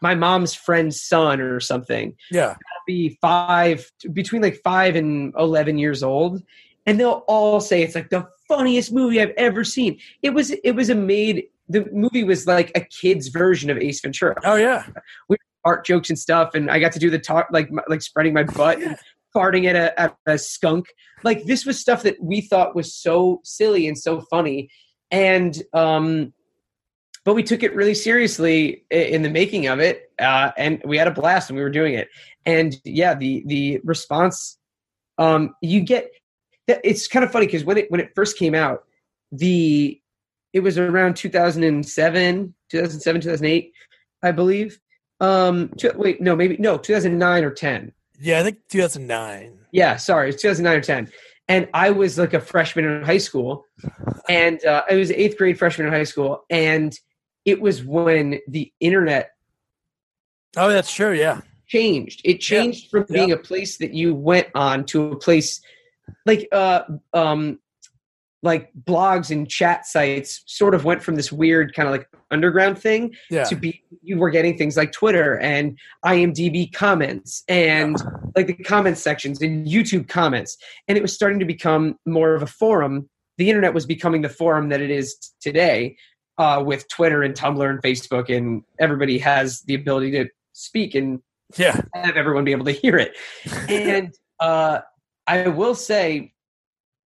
my mom's friend's son or something. Yeah. It'll be five between like five and eleven years old, and they'll all say it's like the funniest movie I've ever seen. It was it was a made the movie was like a kid's version of Ace Ventura Oh yeah. We art jokes and stuff, and I got to do the talk like like spreading my butt farting at a, at a skunk. Like this was stuff that we thought was so silly and so funny, and um, but we took it really seriously in the making of it, uh, and we had a blast and we were doing it. And yeah, the the response um, you get that it's kind of funny because when it when it first came out, the it was around 2007, 2007, 2008, I believe. Um, two, wait, no, maybe no, 2009 or 10. Yeah, I think 2009. Yeah, sorry, it's 2009 or 10. And I was like a freshman in high school, and uh, I was eighth grade freshman in high school, and it was when the internet Oh, that's true. Yeah. changed. It changed from being a place that you went on to a place like uh um like blogs and chat sites sort of went from this weird kind of like underground thing Yeah. to be you were getting things like Twitter and IMDb comments and like the comment sections and YouTube comments and it was starting to become more of a forum the internet was becoming the forum that it is today uh, with Twitter and Tumblr and Facebook and everybody has the ability to speak and Yeah. have everyone be able to hear it and uh, I will say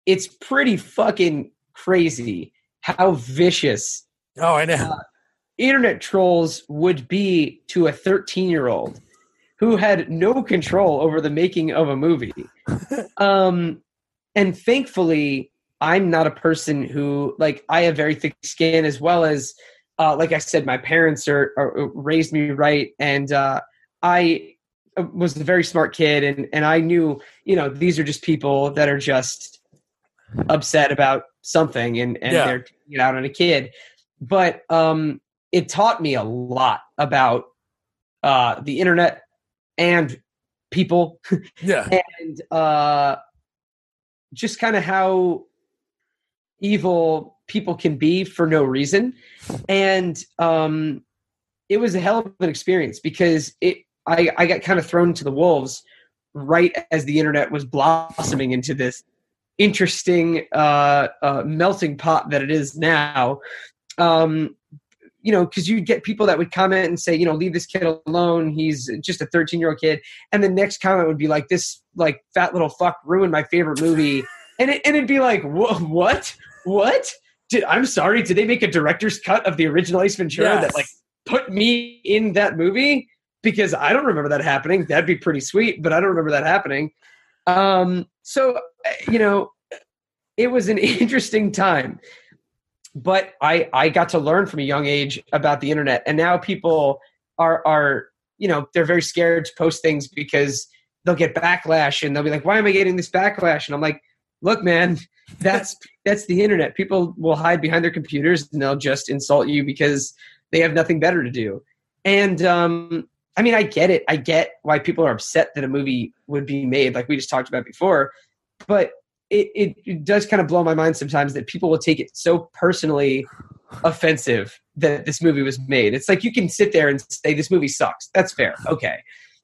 it's pretty fucking crazy how vicious Oh, I know. internet trolls would be to a 13 year old who had no control over the making of a movie. um, and thankfully, I'm not a person who, like, I have very thick skin as well as, uh, like I said, my parents are, are raised me right. And uh, I was a very smart kid and, and I knew, you know, these are just people that are just upset about something and, and Yeah. they're taking it out on a kid. But um, it taught me a lot about uh, the internet and people Yeah. and uh, just kind of how evil people can be for no reason. And um, it was a hell of an experience because it I, I got kind of thrown to the wolves right as the internet was blossoming into this interesting uh, uh, melting pot that it is now. um, you know, because you'd get people that would comment and say, you know, leave this kid alone. He's just a 13 year old kid. And the next comment would be like, this like fat little fuck ruined my favorite movie. And, it, and it'd be like, what? What? Did, I'm sorry. Did they make a director's cut of the original Ace Ventura Yes. that like put me in that movie? Because I don't remember that happening. That'd be pretty sweet, but I don't remember that happening. Um, so, uh, you know, it was an interesting time but I I got to learn from a young age about the internet, and now people are are you know they're very scared to post things because they'll get backlash, and they'll be like, "Why am I getting this backlash?" And I'm like, "Look, man, that's that's the internet. People will hide behind their computers and they'll just insult you because they have nothing better to do." And um, I mean, I get it. I get why people are upset that a movie would be made, like we just talked about before, but it, it, it does kind of blow my mind sometimes that people will take it so personally offensive that this movie was made. It's like you can sit there and say this movie sucks. That's fair. Okay.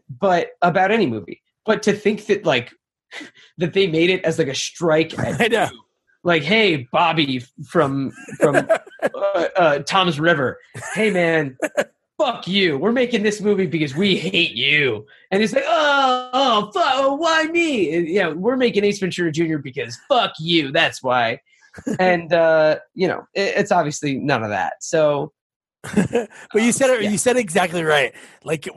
But about any movie. But to think that like that they made it as like a strike at I know. like hey Bobby from from uh, uh, Toms River. Hey man, fuck you. We're making this movie because we hate you. And it's like, oh, oh, fuck, oh, why me? And, yeah, we're making Ace Ventura Jr. because fuck you. That's why. and uh, you know, it, it's obviously none of that. So but you said it. Yeah. You said exactly right. Like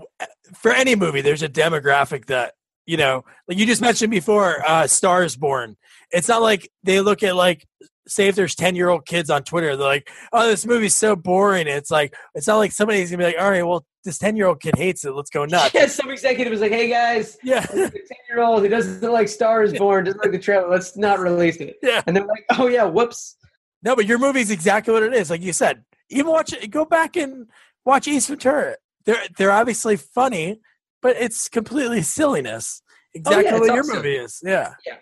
for any movie, there's a demographic that you know. Like you just mentioned before, uh, Stars Born. It's not like they look at like say if there's ten year old kids on Twitter, they're like, "Oh, this movie's so boring." It's like it's not like somebody's gonna be like, "All right, well, this ten year old kid hates it. Let's go nuts." yeah, some executive was like, hey guys, Yeah, ten year old who doesn't like Stars Born, doesn't like the trailer. Let's not release it. yeah. And they're like, oh yeah, whoops. No, but your movie's exactly what it is. Like you said, even watch it. Go back and watch Ace Ventura. They're they're obviously funny, but it's completely silliness. Oh, exactly it's what your movie is. Yeah. Yeah,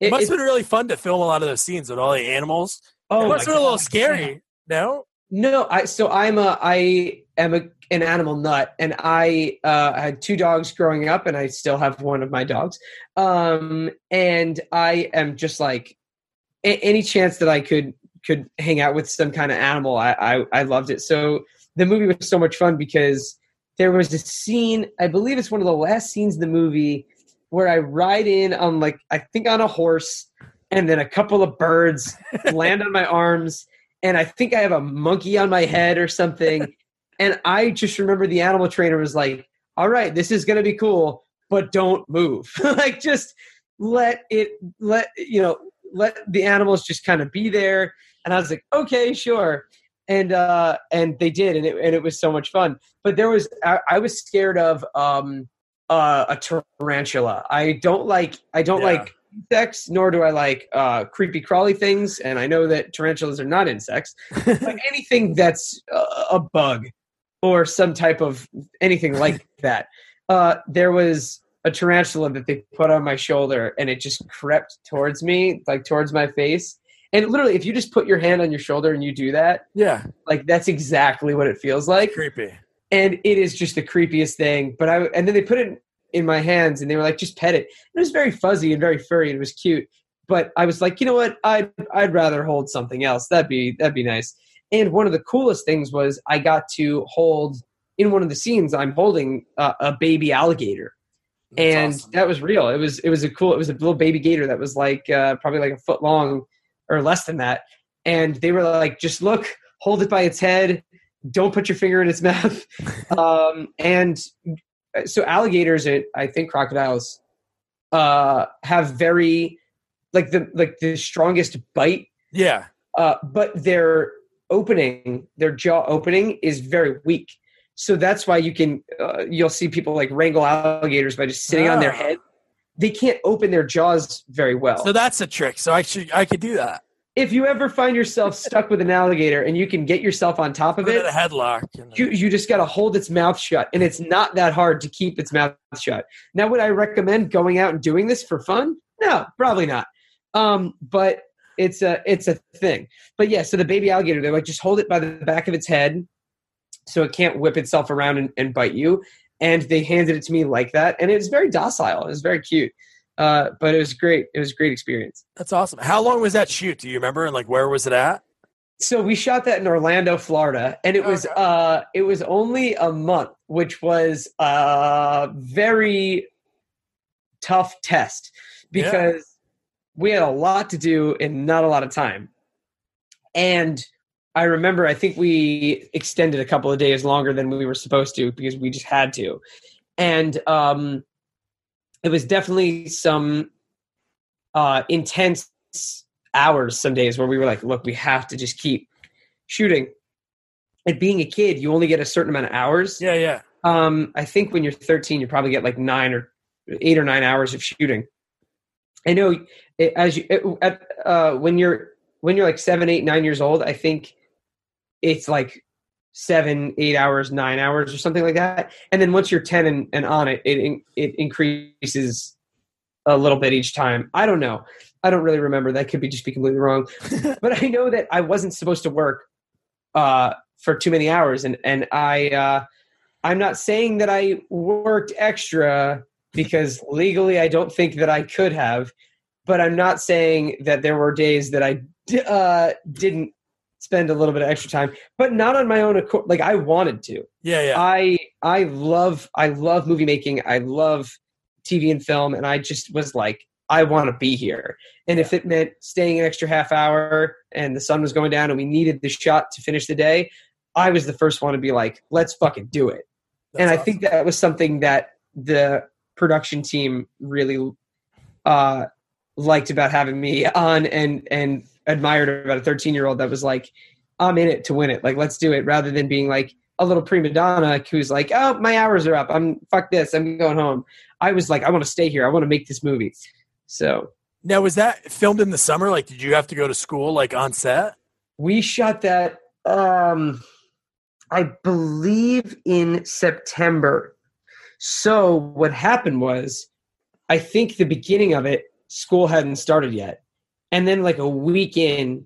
it, It- must have been really fun to film a lot of those scenes with all the animals. oh it must have been a little scary. No, No, I so I'm a I am a an animal nut, and I uh, had two dogs growing up, and I still have one of my dogs. Um, and I am just like a- any chance that I could could hang out with some kind of animal, I, I I loved it. So the movie was so much fun because there was a scene. I believe it's one of the last scenes in the movie where I ride in on like I think on a horse, and then a couple of birds land on my arms and I think I have a monkey on my head or something. and I just remember the animal trainer was like, "All right, this is going to be cool, but don't move. like just let it let you know, let the animals just kind of be there." And I was like, "Okay, sure." And uh and they did and it and it was so much fun. But there was I, I was scared of um uh, a tarantula. I don't like I don't Yeah. like insects, nor do I like uh, creepy crawly things. And I know that tarantulas are not insects, but anything that's uh, a bug or some type of anything like that. Uh, there was a tarantula that they put on my shoulder, and it just crept towards me, like towards my face. And literally, if you just put your hand on your shoulder and you do that, yeah, like that's exactly what it feels like creepy. And it is just the creepiest thing. But I and then they put it in my hands and they were like, just pet it. It was very fuzzy and very furry and it was cute. But I was like, you know what? I'd I'd rather hold something else. That'd be that'd be nice. And one of the coolest things was I got to hold in one of the scenes. I'm holding uh, a baby alligator, That's and awesome. that was real. It was it was a cool. It was a little baby gator that was like uh, probably like a foot long or less than that. And they were like, just look, hold it by its head. Don't put your finger in its mouth. um, and so alligators and I think crocodiles uh, have very like the like the strongest bite, yeah, uh, but their opening, their jaw opening is very weak. So that's why you can uh, you'll see people like wrangle alligators by just sitting on their Ah. head. They can't open their jaws very well. so that's a trick. So I should I could do that. If you ever find yourself stuck with an alligator and you can get yourself on top of it a headlock. you, you just got to hold its mouth shut and it's not that hard to keep its mouth shut. Now would i recommend going out and doing this for fun? No probably not. Um, but it's a it's a thing. But yeah so the baby alligator they're like just hold it by the back of its head so it can't whip itself around and, and bite you. And they handed it to me like that and it was very docile. It was very cute uh, but it was great it was a great experience That's awesome. How long was that shoot? Do you remember? And like, where was it at? so we shot that in Orlando, Florida, and it was Okay. uh it was only a month, which was a very tough test Yeah. because we had a lot to do and not a lot of time. And I remember I think we extended a couple of days longer than we were supposed to because we just had to. And um it was definitely some uh intense hours some days where we were like, look, we have to just keep shooting. And being a kid, you only get a certain amount of hours. Yeah, yeah. Um, I think when you're 13, you probably get like nine or eight or nine hours of shooting. I know it, as you it, at, uh, when you're when you're like seven, eight, nine years old, I think it's like seven, eight hours, nine hours, or something like that. And then once you're 10 and, and on it, it it increases a little bit each time. I don't know. I don't really remember. That could be just be completely wrong. but I know that I wasn't supposed to work uh, for too many hours, and and I uh, I'm not saying that I worked extra because legally I don't think that I could have, but I'm not saying that there were days that I d- uh, didn't spend a little bit of extra time, but not on my own accord. Like I wanted to. Yeah, yeah. I I love I love movie making. I love TV and film, and I just was like, I want to be here. And if it meant staying an extra half hour and the sun was going down and we needed the shot to finish the day, I was the first one to be like, let's fucking do it. and I That's think that was something that the production team really uh, liked about having me on and and admired about a 13 year old that was like, I'm in it to win it. Like, let's do it rather than being like a little prima donna who's like, oh, my hours are up. I'm fuck this. I'm going home. I was like, I want to stay here. I want to make this movie. So Now, was that filmed in the summer? Like, did you have to go to school, like on set? we shot that um i believe in september so what happened was i think the beginning of it school hadn't started yet and then like a week in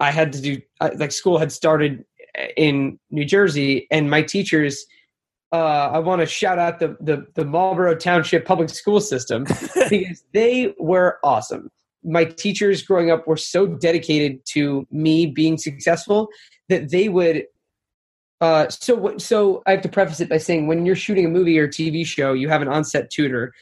i had to do like school had started in new jersey and my teachers uh, I want to shout out the, the the Marlboro Township Public School System because they were awesome. My teachers growing up were so dedicated to me being successful that they would. Uh, so what- so I have to preface it by saying when you're shooting a movie or TV show, you have an on-set tutor,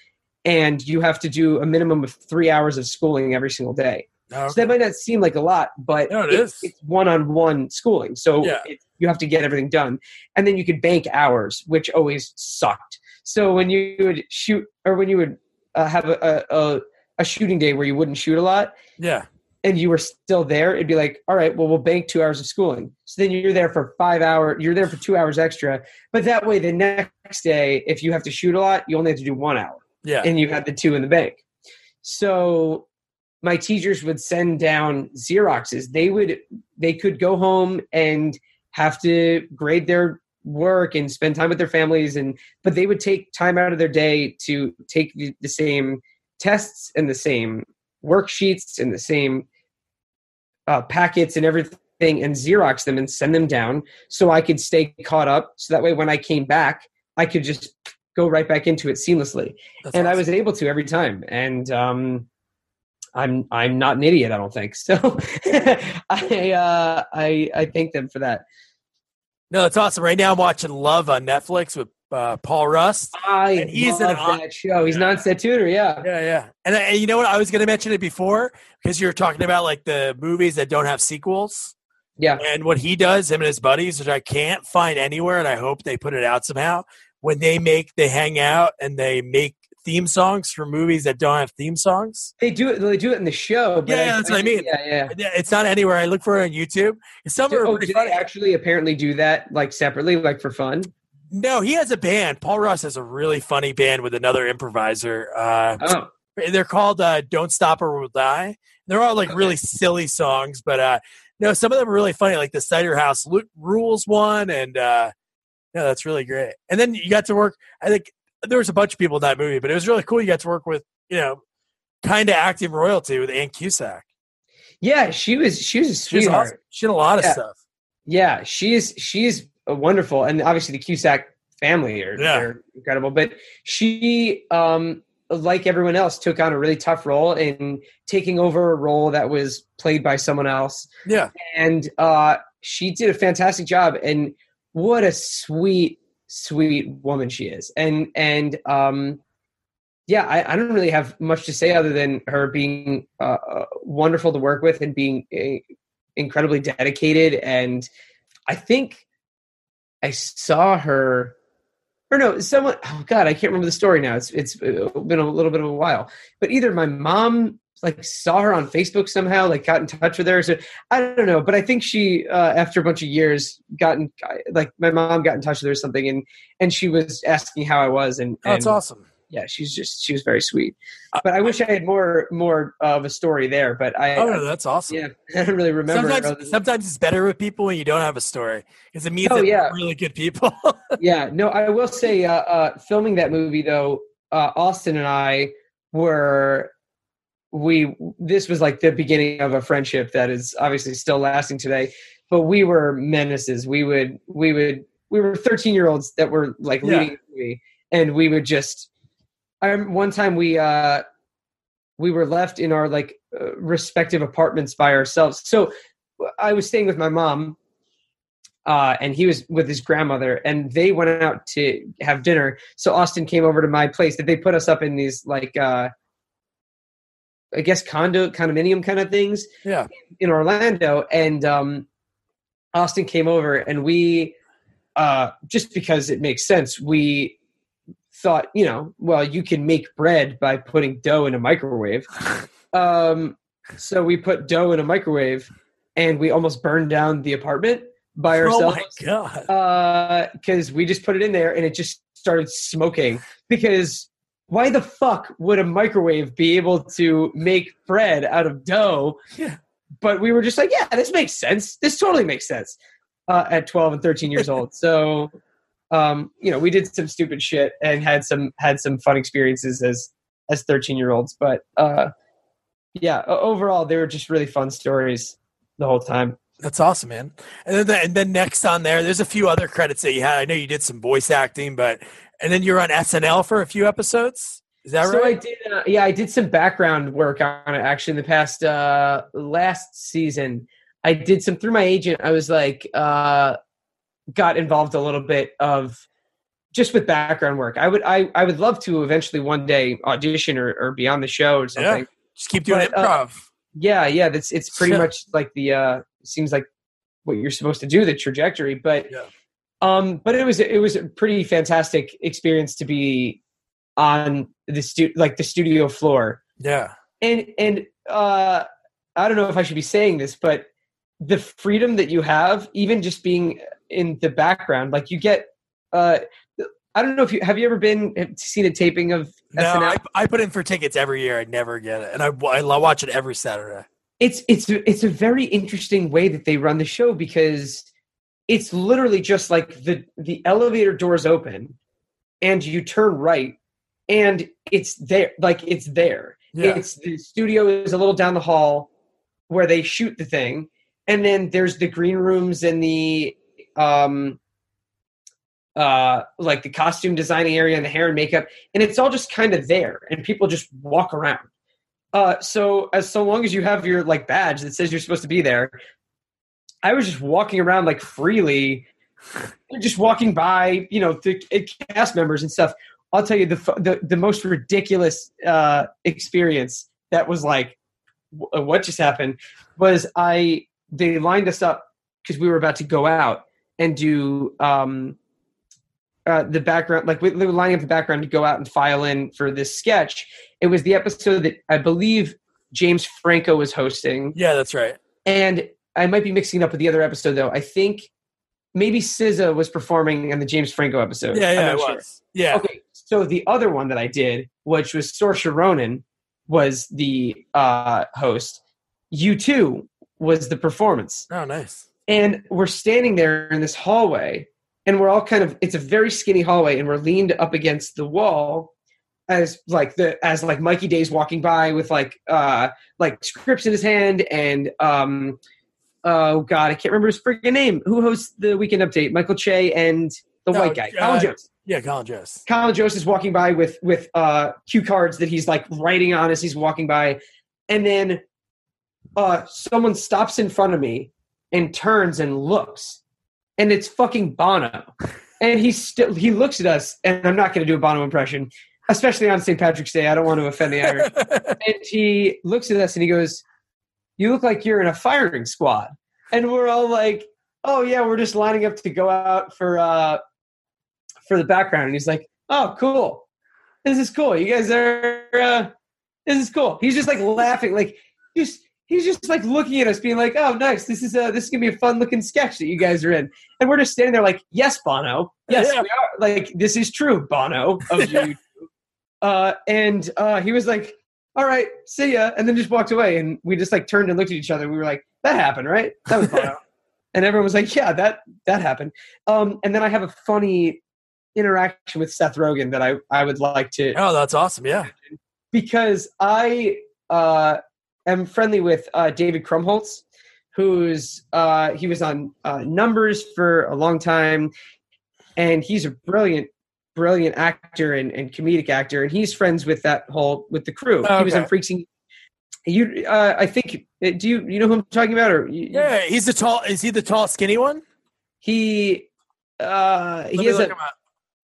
and you have to do a minimum of three hours of schooling every single day. Oh, So that might not seem like a lot, but No, it it's one-on-one schooling. So Yeah. it, you have to get everything done, and then you could bank hours, which always sucked. So when you would shoot, or when you would uh, have a, a, a a shooting day where you wouldn't shoot a lot, yeah. and you were still there, it'd be like, all right, well, we'll bank two hours of schooling. So then you're there for five hours. You're there for two hours extra. But that way, the next day, if you have to shoot a lot, you only have to do one hour Yeah. and you had the two in the bank. So my teachers would send down Xeroxes. They would they could go home and have to grade their work and spend time with their families and but they would take time out of their day to take the, the same tests and the same worksheets and the same uh, packets and everything and Xerox them and send them down so I could stay caught up. So that way, when I came back, I could just go right back into it seamlessly That's and I was able to every time. And um, I'm I'm not an idiot. I don't think so. I uh, I I thank them for that. No, it's awesome. Right now, I'm watching Love on Netflix with uh, Paul Rust. I And he's love an on- that show. He's not set tutor. Yeah. Yeah, yeah. And, and you know what? I was going to mention it before because you were talking about like the movies that don't have sequels. Yeah. And what he does, him and his buddies, which I can't find anywhere, and I hope they put it out somehow. When they make, they hang out and they make theme songs for movies that don't have theme songs. They do it. They do it in the show. But Yeah, that's what I mean. Yeah, yeah. It's not anywhere. I look for it on YouTube. Some are oh, funny. they actually apparently do that like separately, like for fun? No, he has a band. Paul Rust has a really funny band with another improviser. Uh, Oh, they're called uh, "Don't Stop or We'll Die." They're all like really silly songs, but uh, no, some of them are really funny. Like the Cider House Rules one, and uh, no, that's really great. And then you got to work. I think there was a bunch of people in that movie, but it was really cool. You got to work with you know, kind of acting royalty with Ann Cusack. yeah. She was she was a She sweetheart. awesome. She did a lot of stuff. Yeah, she's she's a wonderful, and obviously the Cusack family are Yeah. they're incredible. But she, um, like everyone else, took on a really tough role in taking over a role that was played by someone else. Yeah. And uh, she did a fantastic job. And what a sweet, sweet woman she is. And and um, yeah, I, I don't really have much to say other than her being uh, uh wonderful to work with and being uh, incredibly dedicated. And I think I saw her or no, someone. Oh God, I can't remember the story now. It's it's been a little bit of a while. But either my mom like saw her on Facebook somehow, like got in touch with her. So I don't know, but I think she uh, after a bunch of years gotten like my mom got in touch with her or something, and and she was asking how I was, and, oh, that's awesome yeah, she's just she was very sweet. But I wish I had more more of a story there. But I oh no, that's awesome. Yeah, I don't really remember. Sometimes, sometimes it's better with people when you don't have a story because it means oh, yeah. really good people. yeah, no, I will say, uh, uh, filming that movie though, uh, Austin and I were we this was like the beginning of a friendship that is obviously still lasting today. But we were menaces. We would we would we were 13 year olds that were like leading yeah. the movie and we would just I one time we uh we were left in our like uh, respective apartments by ourselves. So I was staying with my mom uh, and he was with his grandmother, and they went out to have dinner. So Austin came over to my place. That they put us up in these like, uh, I guess condo condominium kind of things, yeah, in Orlando. And um, Austin came over, and we, uh, just because it makes sense, we thought, you know, well, you can make bread by putting dough in a microwave. um, so we put dough in a microwave, and we almost burned down the apartment by ourselves. Oh my god! Because uh, we just put it in there, and it just started smoking. Because why the fuck would a microwave be able to make bread out of dough? Yeah. But we were just like, yeah, this makes sense. This totally makes sense. Uh, at 12 and 13 years old. So um, you know, we did some stupid shit and had some had some fun experiences as as 13 year olds. But uh, yeah, overall, they were just really fun stories the whole time. That's awesome, man. And then, and then next on there, there's a few other credits that you had. I know you did some voice acting, but and then you're on SNL for a few episodes. Is that so right? I did. Uh, yeah, I did some background work on it actually in the past uh, last season. I did some through my agent. I was like, uh, got involved a little bit of just with background work. I would I, I would love to eventually one day audition or, or be on the show or something. Yeah. Just keep doing but, uh, improv. Uh, yeah, yeah. That's it's pretty much like the uh seems like what you're supposed to do, the trajectory. But yeah. um but it was it was a pretty fantastic experience to be on the stu- like the studio floor. Yeah. And and uh I don't know if I should be saying this, but the freedom that you have, even just being in the background. Like you get, uh, I don't know if you have you ever been seen a taping of no, SNL? I, I put in for tickets every year. I never get it, and I, I watch it every Saturday. It's it's it's a very interesting way that they run the show because it's literally just like the the elevator doors open, and you turn right, and it's there. Like it's there. Yeah. It's the studio is a little down the hall where they shoot the thing, and then there's the green rooms and the um, uh, like the costume designing area and the hair and makeup, and it's all just kind of there, and people just walk around. Uh, so as so long as you have your like badge that says you're supposed to be there, I was just walking around like freely, just walking by, you know, the cast members and stuff. I'll tell you the the, the most ridiculous uh, experience that was like, what just happened was I they lined us up because we were about to go out and do um, uh, the background, like we, were lining up the background to go out and file in for this sketch. It was the episode that I believe James Franco was hosting. Yeah, that's right. And I might be mixing it up with the other episode though. I think maybe SZA was performing in the James Franco episode. Yeah, yeah, it sure. was. Yeah. Okay, so the other one that I did, which was Saoirse Ronan, was the uh, host. U2 was the performance. Oh, nice and we're standing there in this hallway and we're all kind of it's a very skinny hallway and we're leaned up against the wall as like the as like Mikey Day's walking by with like uh like scripts in his hand and um oh god I can't remember his freaking name. Who hosts the weekend update? Michael Che and the white guy uh, Colin Jost. Yeah, Colin Jost. Colin Jost is walking by with with uh, cue cards that he's like writing on as he's walking by, and then uh, someone stops in front of me and turns and looks, and it's fucking Bono, and he still he looks at us, and I'm not going to do a Bono impression, especially on St. Patrick's Day. I don't want to offend the Irish, and he looks at us and he goes, "You look like you're in a firing squad," and we're all like, "Oh yeah, we're just lining up to go out for." uh for the background and he's like oh cool this is cool you guys are uh, this is cool he's just like laughing like just he's just like looking at us being like oh nice. This is a this is gonna be a fun looking sketch that you guys are in. And we're just standing there like yes bono. Yes Yeah. we are. Like this is true bono of you. Uh and uh he was like all right see ya and then just walked away. And we just like turned and looked at each other. We were like that happened right? That was bono. And everyone was like yeah that that happened. Um and then i have a funny interaction with Seth Rogen that I, I would like to Oh, that's awesome. Yeah. because I uh, am friendly with uh, David Krumholtz, who's uh, he was on uh, Numbers for a long time, and he's a brilliant, brilliant actor and, and comedic actor, and he's friends with that whole with the crew. He was Okay. on Freaks. and- You, uh, I think. Do you you know who I'm talking about? Or you, Yeah, he's the tall. Is he the tall, skinny one? he uh, Let he has a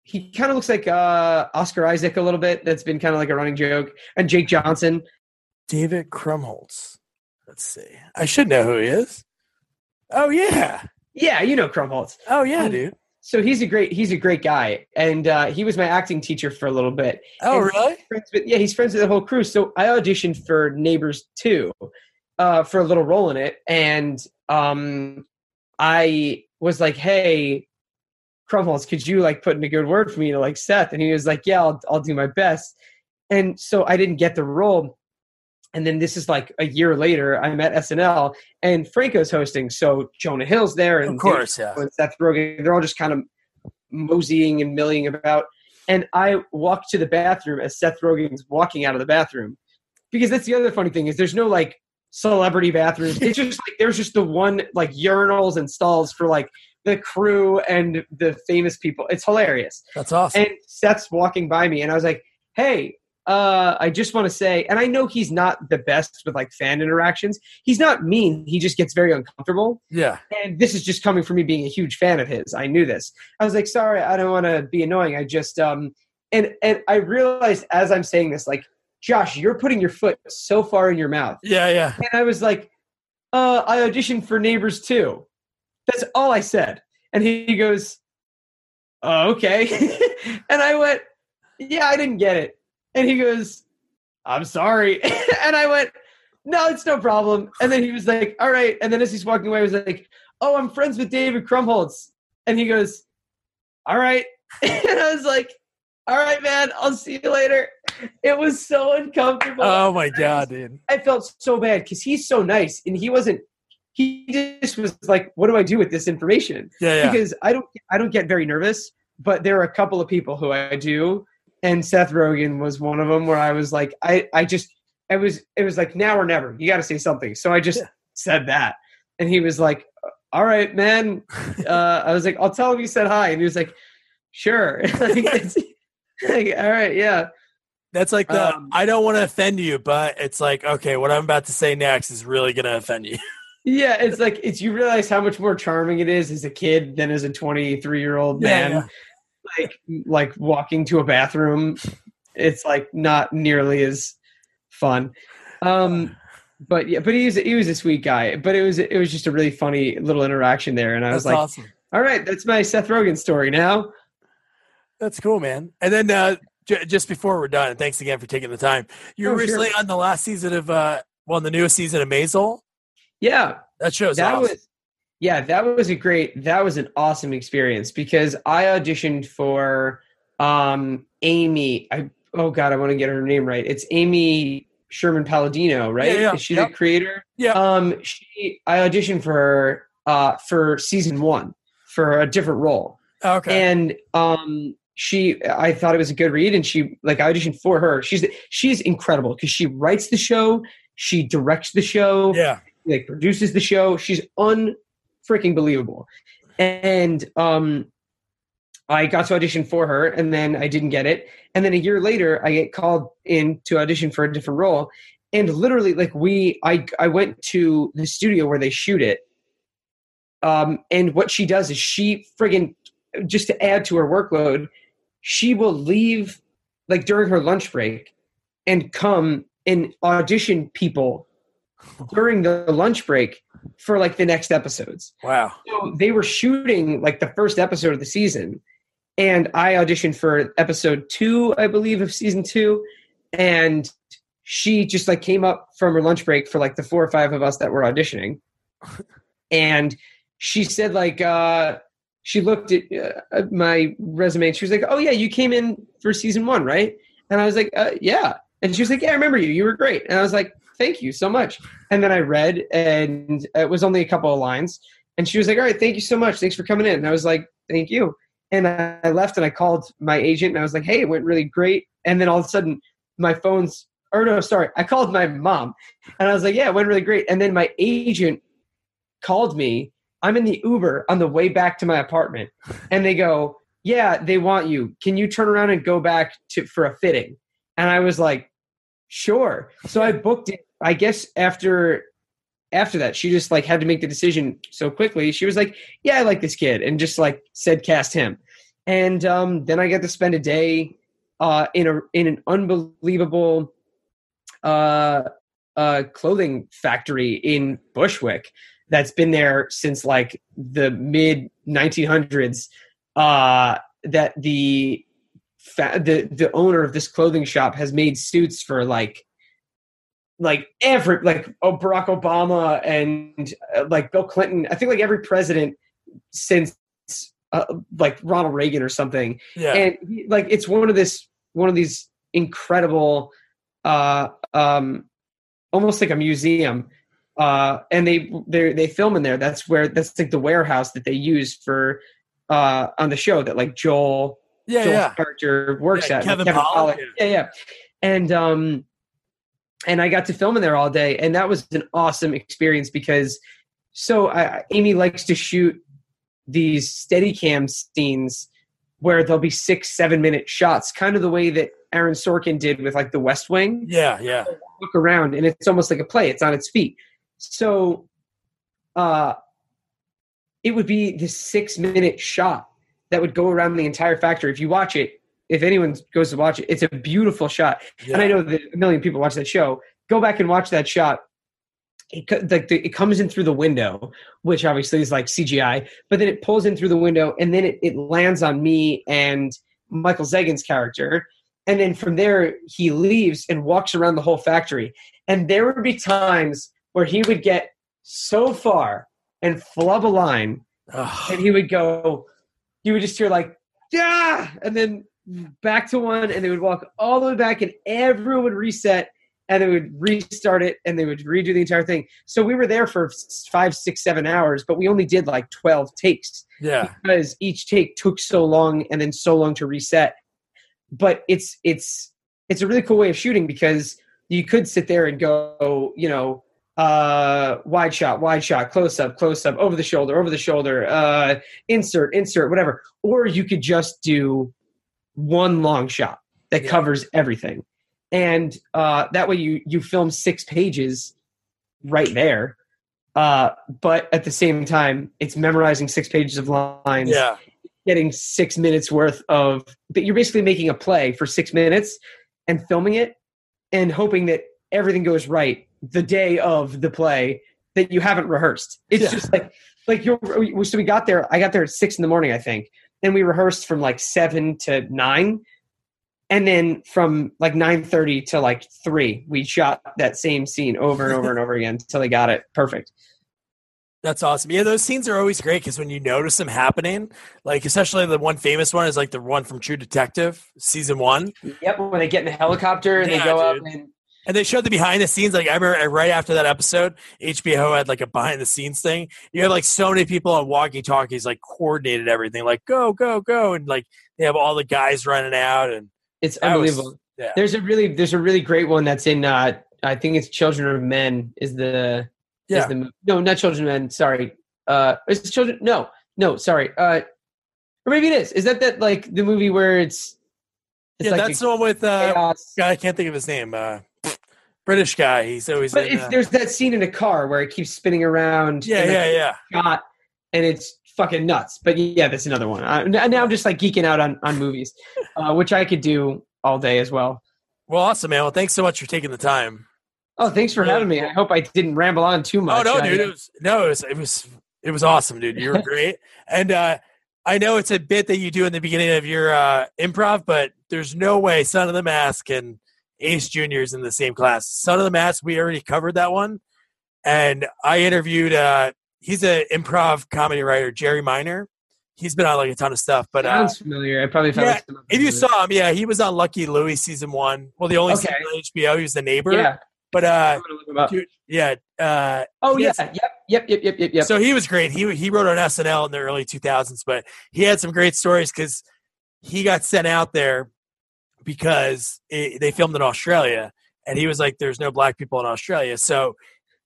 he kind of looks like uh, Oscar Isaac a little bit. That's been kind of like a running joke. And Jake Johnson. David Krumholtz. Let's see. I should know who he is. Oh yeah. Yeah, you know Krumholtz. Oh yeah, Um, dude. So he's a great he's a great guy, and uh, he was my acting teacher for a little bit. Oh and really? Friends with, yeah, he's friends with the whole crew. So I auditioned for Neighbors two, uh, for a little role in it, and um, I was like, "Hey, Krumholtz, could you like put in a good word for me to like Seth?" And he was like, "Yeah, I'll I'll do my best." And so I didn't get the role. And then this is like a year later. I'm at SNL, and Franco's hosting. So Jonah Hill's there, and Of course, yeah. and Seth Rogen. They're all just kind of moseying and milling about. And I walk to the bathroom as Seth Rogen's walking out of the bathroom. Because that's the other funny thing is there's no like celebrity bathrooms. It's just like there's just the one like urinals and stalls for like the crew and the famous people. It's hilarious. That's awesome. And Seth's walking by me and I was like, "Hey, uh, I just want to say, and I know he's not the best with like fan interactions. He's not mean. He just gets very uncomfortable yeah. and this is just coming from me being a huge fan of his. I knew this. I was like, sorry, I don't want to be annoying. I just um and and I realized as I'm saying this, like, Josh, you're putting your foot so far in your mouth. Yeah, yeah. And I was like, uh, I auditioned for Neighbors too. That's all I said. And he goes, oh, okay. and I went, yeah, I didn't get it. And he goes, I'm sorry. and I went, no, it's no problem. And then he was like, all right. And then as he's walking away, I was like, oh, I'm friends with David Krumholtz. And he goes, all right. and I was like, all right, man, I'll see you later. It was so uncomfortable. Oh my god, dude. I felt so bad because he's so nice and he wasn't. He just was like, "What do I do with this information?" Yeah, yeah. Because I don't, I don't get very nervous. But there are a couple of people who I do, and Seth Rogen was one of them. Where I was like, I, I just, I was, it was like now or never. You got to say something. So I just Yeah. said that, and he was like, "All right, man." Uh, I was like, "I'll tell him you said hi," and he was like, "Sure." like, like, all right, yeah. That's like the Um, I don't want to offend you, but it's like, okay, what I'm about to say next is really gonna offend you. Yeah, it's like it's you realize how much more charming it is as a kid than as a 23 year old Yeah, man. yeah. Like like walking to a bathroom, it's like not nearly as fun. Um, but yeah, but he was he was a sweet guy. But it was it was just a really funny little interaction there, and I was like, awesome. all right, that's my Seth Rogen story now. That's cool, man. And then uh, j- just before we're done, and thanks again for taking the time. You were Oh, sure. recently on the last season of uh, well, the newest season of Maisel. Yeah, That show's that awesome. was yeah that was a great that was an awesome experience because i auditioned for um amy i oh god i want to get her name right it's amy sherman palladino right Yeah, yeah, is she yep. the creator Yeah. um she i auditioned for her uh for season one for a different role okay. and um she i thought it was a good read and she like i auditioned for her she's she's incredible because she writes the show she directs the show yeah. like produces the show. She's un freaking believable. And um I got to audition for her, and then I didn't get it. And then a year later, I get called in to audition for a different role. And literally, like we, I, I went to the studio where they shoot it. Um, and what she does is she friggin' just to add to her workload, she will leave like during her lunch break and come and audition people during the lunch break for like the next episodes. Wow. So they were shooting like the first episode of the season, and I auditioned for episode two, I believe, of season two, and she just like came up from her lunch break for like the four or five of us that were auditioning, and she said like uh she looked at uh, my resume and she was like, "Oh yeah, you came in for season one, right?" And I was like, uh, "Yeah." And she was like, "Yeah, I remember you. You were great." And I was like, "Thank you so much." And then I read, and it was only a couple of lines. And she was like, "All right, thank you so much. Thanks for coming in." And I was like, "Thank you." And I left, and I called my agent, and I was like, "Hey, it went really great." And then all of a sudden, my phone's or no, sorry, I called my mom, and I was like, "Yeah, it went really great." And then my agent called me I'm in the Uber on the way back to my apartment, and they go, "Yeah, they want you. Can you turn around and go back to for a fitting?" And I was like, "Sure." So I booked it. I guess after after that, she just like had to make the decision so quickly. She was like, "Yeah, I like this kid," and just like said, "Cast him." And um, then I got to spend a day uh, in a in an unbelievable uh, uh, clothing factory in Bushwick that's been there since like the mid 1900s uh, that the fa- the the owner of this clothing shop has made suits for like like every like oh, Barack Obama and uh, like Bill Clinton. I think like every president since uh, like Ronald Reagan or something. Yeah. and he- like it's one of this one of these incredible uh um almost like a museum uh and they they they film in there. That's where that's like the warehouse that they use for uh on the show that like joel yeah, joel's yeah. character works Yeah, at Kevin Pollak, yeah yeah. And um and i got to film in there all day and that was an awesome experience because so I, amy likes to shoot these steady cam scenes where there'll be six seven minute shots kind of the way that aaron sorkin did with like the west wing. Yeah, yeah. look around and it's almost like a play. It's on its feet. So uh it would be this six minute shot that would go around the entire factory. If you watch it if anyone goes to watch it it's a beautiful shot. Yeah. and i know that a million people watch that show. Go back and watch that shot. It, like the, it comes in through the window which obviously is like cgi but then it pulls in through the window and then it, it lands on me and michael zegen's character. And then from there he leaves and walks around the whole factory. And there would be times where he would get so far and flub a line Ugh. and he would go you would just hear like yeah and then back to one and they would walk all the way back and everyone would reset and they would restart it and they would redo the entire thing. So we were there for five six seven hours but we only did like 12 takes. Yeah. because each take took so long and then so long to reset. But it's it's it's a really cool way of shooting because you could sit there and go you know uh wide shot wide shot close up close up over the shoulder over the shoulder uh insert insert whatever or you could just do one long shot that Yeah. covers everything and uh that way you you film six pages right there uh but at the same time it's memorizing six pages of lines Yeah. getting six minutes worth of but you're basically making a play for six minutes and filming it and hoping that everything goes right the day of the play that you haven't rehearsed it's Yeah. just like like you're we- so we got there i got there at six in the morning i think and we rehearsed from like seven to nine and then from like 9.30 to like 3 we shot that same scene over and over and over again until they got it perfect That's awesome. Yeah, those scenes are always great because when you notice them happening, like especially the one famous one is like the one from True Detective season one, yep when they get in the helicopter and Yeah, they go dude. up and and they showed the behind the scenes. Like I remember right after that episode, HBO had like a behind the scenes thing. You have like so many people on walkie talkies, like coordinated everything, like go go go, and like they have all the guys running out and it's That was- unbelievable yeah. There's a really there's a really great one that's in uh I think it's Children of Men is the is Yeah. the no not Children of Men sorry uh is Children no no sorry uh or maybe it is. Is that that like the movie where it's? it's yeah, like that's the one with uh, chaos- guy. I can't think of his name. Uh, British guy. He's always But in, uh, there's that scene in a car where it keeps spinning around. yeah, yeah, yeah. Shot, and it's fucking nuts. But yeah, that's another one. N- now I'm just like geeking out on on movies, uh, which I could do all day as well. Well, awesome, man. Well, thanks so much for taking the time. Oh, thanks for Yeah. having me. I hope I didn't ramble on too much. Oh no, dude. It was no, it was it was it was awesome, dude. You were great. and uh I know it's a bit that you do in the beginning of your uh improv, but there's no way Son of the Mask and Ace Junior is in the same class. Son of the Mask, we already covered that one. And I interviewed uh he's an improv comedy writer, Jerry Minor. He's been on like a ton of stuff, but uh sounds familiar. I probably found yeah, if you saw him, yeah, he was on Lucky Louie season one. Well, the only Okay. season on HBO, he was the neighbor. yeah, But uh I'm gonna look him up. dude, yeah, uh oh yeah, yep, yep, yep, yep, yep, yep. so he was great. He he wrote on SNL in the early 2000s, but he had some great stories because he got sent out there because it, they filmed in Australia, and he was like, "There's no black people in Australia." So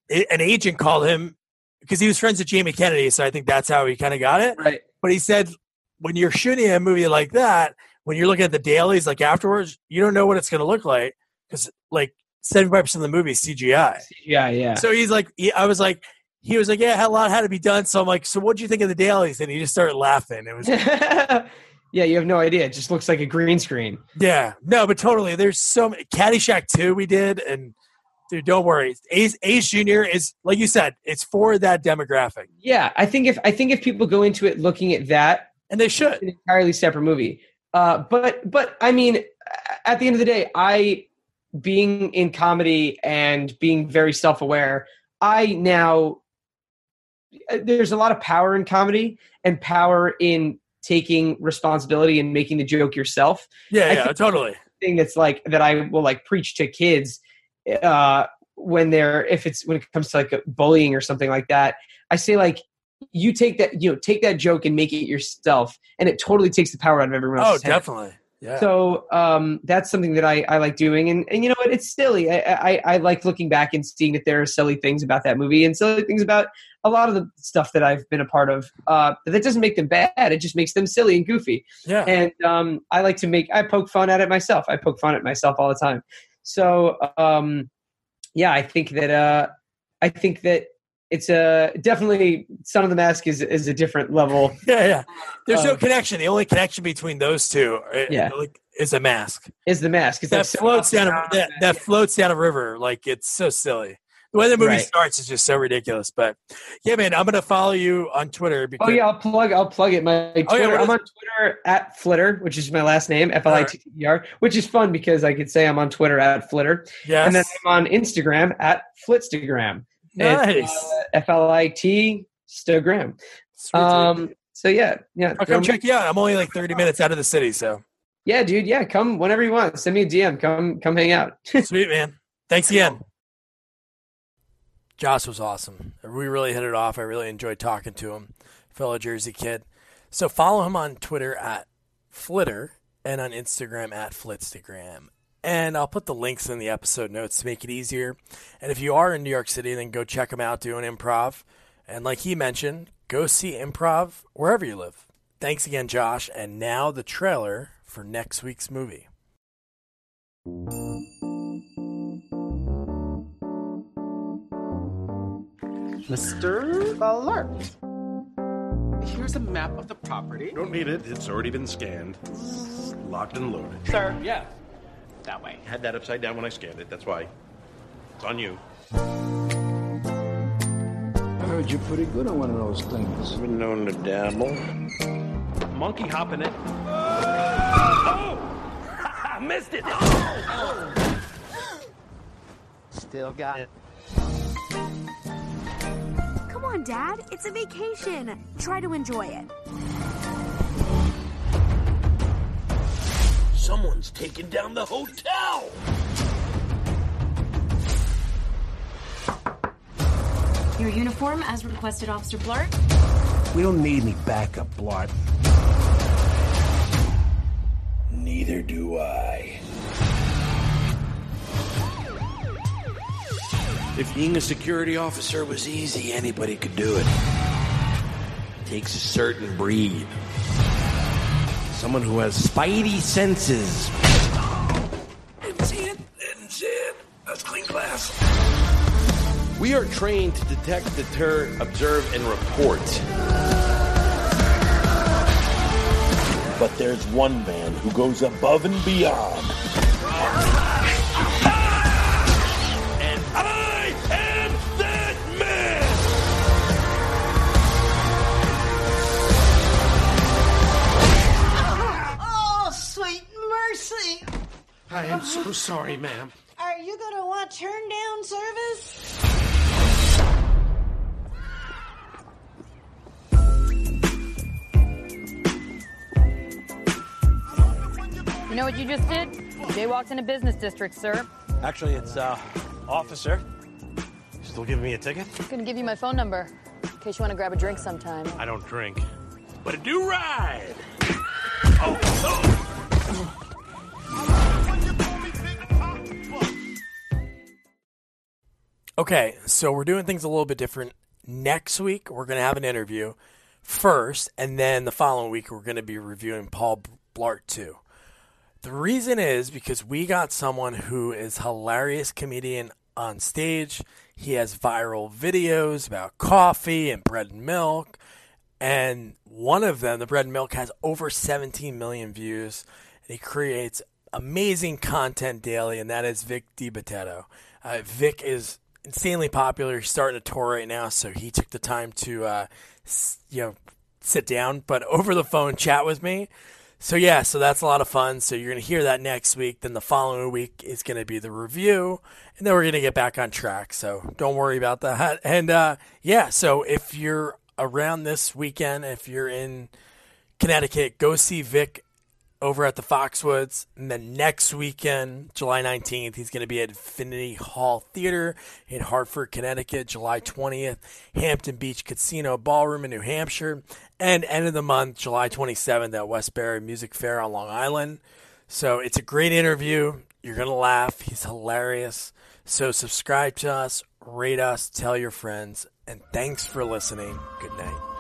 it, an agent called him because he was friends with Jamie Kennedy, so I think that's how he kind of got it. right. But he said when you're shooting a movie like that, when you're looking at the dailies, like afterwards, you don't know what it's going to look like because like 75 percent of the movie is CGI. Yeah, yeah. So he's like, he, I was like, he was like, yeah, a lot had to be done. So I'm like, so what do you think of the dailies? And he just started laughing. It was, yeah, you have no idea. It just looks like a green screen. yeah, no, but totally. There's so many. Caddyshack 2 we did. And dude, don't worry. Ace, Ace Jr. is, like you said, it's for that demographic. Yeah, I think if I think if people go into it looking at that, And they it's should. an entirely separate movie. Uh, but but I mean, at the end of the day, I being in comedy and being very self aware, I now uh, there's a lot of power in comedy and power in taking responsibility and making the joke yourself. Yeah, I yeah, totally. thing that's like that I will like preach to kids uh when they're if it's when it comes to like bullying or something like that. I say like you take that you know take that joke and make it yourself and it totally takes the power out of everyone Oh, definitely. head. Yeah. So um, that's something that I, I like doing, and, and you know what? It's silly. I, I, I like looking back and seeing that there are silly things about that movie and silly things about a lot of the stuff that I've been a part of. Uh, but that doesn't make them bad. It just makes them silly and goofy yeah. and um, I like to make I poke fun at it myself. I poke fun at myself all the time. So um, yeah, I think that uh, I think that it's a definitely Son of the Mask is is a different level. Yeah, yeah. There's no Um, connection. The only connection between those two uh, Yeah. like, is a mask. Is the mask It's that like floats down a, that, that floats down a river like it's so silly the way the movie Right. starts is just so ridiculous but yeah man i'm gonna follow you on twitter because Oh yeah, I'll plug. I'll plug it. My Twitter. Oh, yeah, I'm on Twitter at Flitter, which is my last name, F L I T T E R, which is fun because I could say I'm on Twitter at Flitter, yes and then I'm on Instagram at Flitstagram. Nice F L I T Stagram. Sweet. Um. So yeah, yeah. i'll come check you out i'm only like 30 minutes out of the city so Yeah, dude. Yeah, come whenever you want. Send me a DM. Come, come hang out. sweet man thanks again josh was awesome we really hit it off i really enjoyed talking to him fellow jersey kid so follow him on twitter at flitter and on instagram at flitstagram and I'll put the links in the episode notes to make it easier. And if you are in New York City, then go check him out doing improv. And like he mentioned, go see improv wherever you live. Thanks again, Josh. And now the trailer for next week's movie. Mr. Blart. Here's a map of the property. Don't need it. It's already been scanned. Locked and loaded. Sir, yes. That way. I Had that upside down when I scanned it. That's why. It's on you. I heard you're pretty good on one of those things. Been known to dabble. Monkey hopping it. Oh! I Missed it. Still got it. Come on, Dad. It's a vacation. Try to enjoy it. Someone's taking down the hotel. Your uniform, as requested, Officer Blart. We don't need any backup, Blart. Neither do I. If being a security officer was easy, anybody could do it. it. Takes a certain breed. Someone who has spidey senses. We are trained to detect, deter, observe, and report. But there's one man who goes above and beyond. So sorry, ma'am. Are you going to want turn down service? You know what you just did? Jaywalked in a business district, sir. Actually, it's, uh, officer. Still giving me a ticket? I'm gonna give you my phone number in case you want to grab a drink sometime. I don't drink. But I do ride! Okay, so we're doing things a little bit different. Next week, we're going to have an interview first, and then the following week, we're going to be reviewing Paul Blart 2. The reason is because we got someone who is hilarious comedian on stage. He has viral videos about coffee and bread and milk. And one of them, the bread and milk, has over 17 million views. And he creates amazing content daily, and that is Vic DiBitetto. Uh, Vic is insanely popular. He's starting a tour right now, so he took the time to, uh, you know, sit down, but over the phone chat with me. So yeah, so that's a lot of fun. So you're gonna hear that next week. Then the following week is gonna be the review, and then we're gonna get back on track. So don't worry about that. And uh, yeah, so if you're around this weekend, if you're in Connecticut, go see Vic over at the Foxwoods. And then next weekend, July 19th, he's going to be at Infinity Hall Theater in Hartford, Connecticut, July 20th, Hampton Beach Casino Ballroom in New Hampshire, and end of the month, July 27th at Westbury Music Fair on Long Island. So it's a great interview. You're going to laugh. He's hilarious. So subscribe to us, rate us, tell your friends, and thanks for listening. Good night.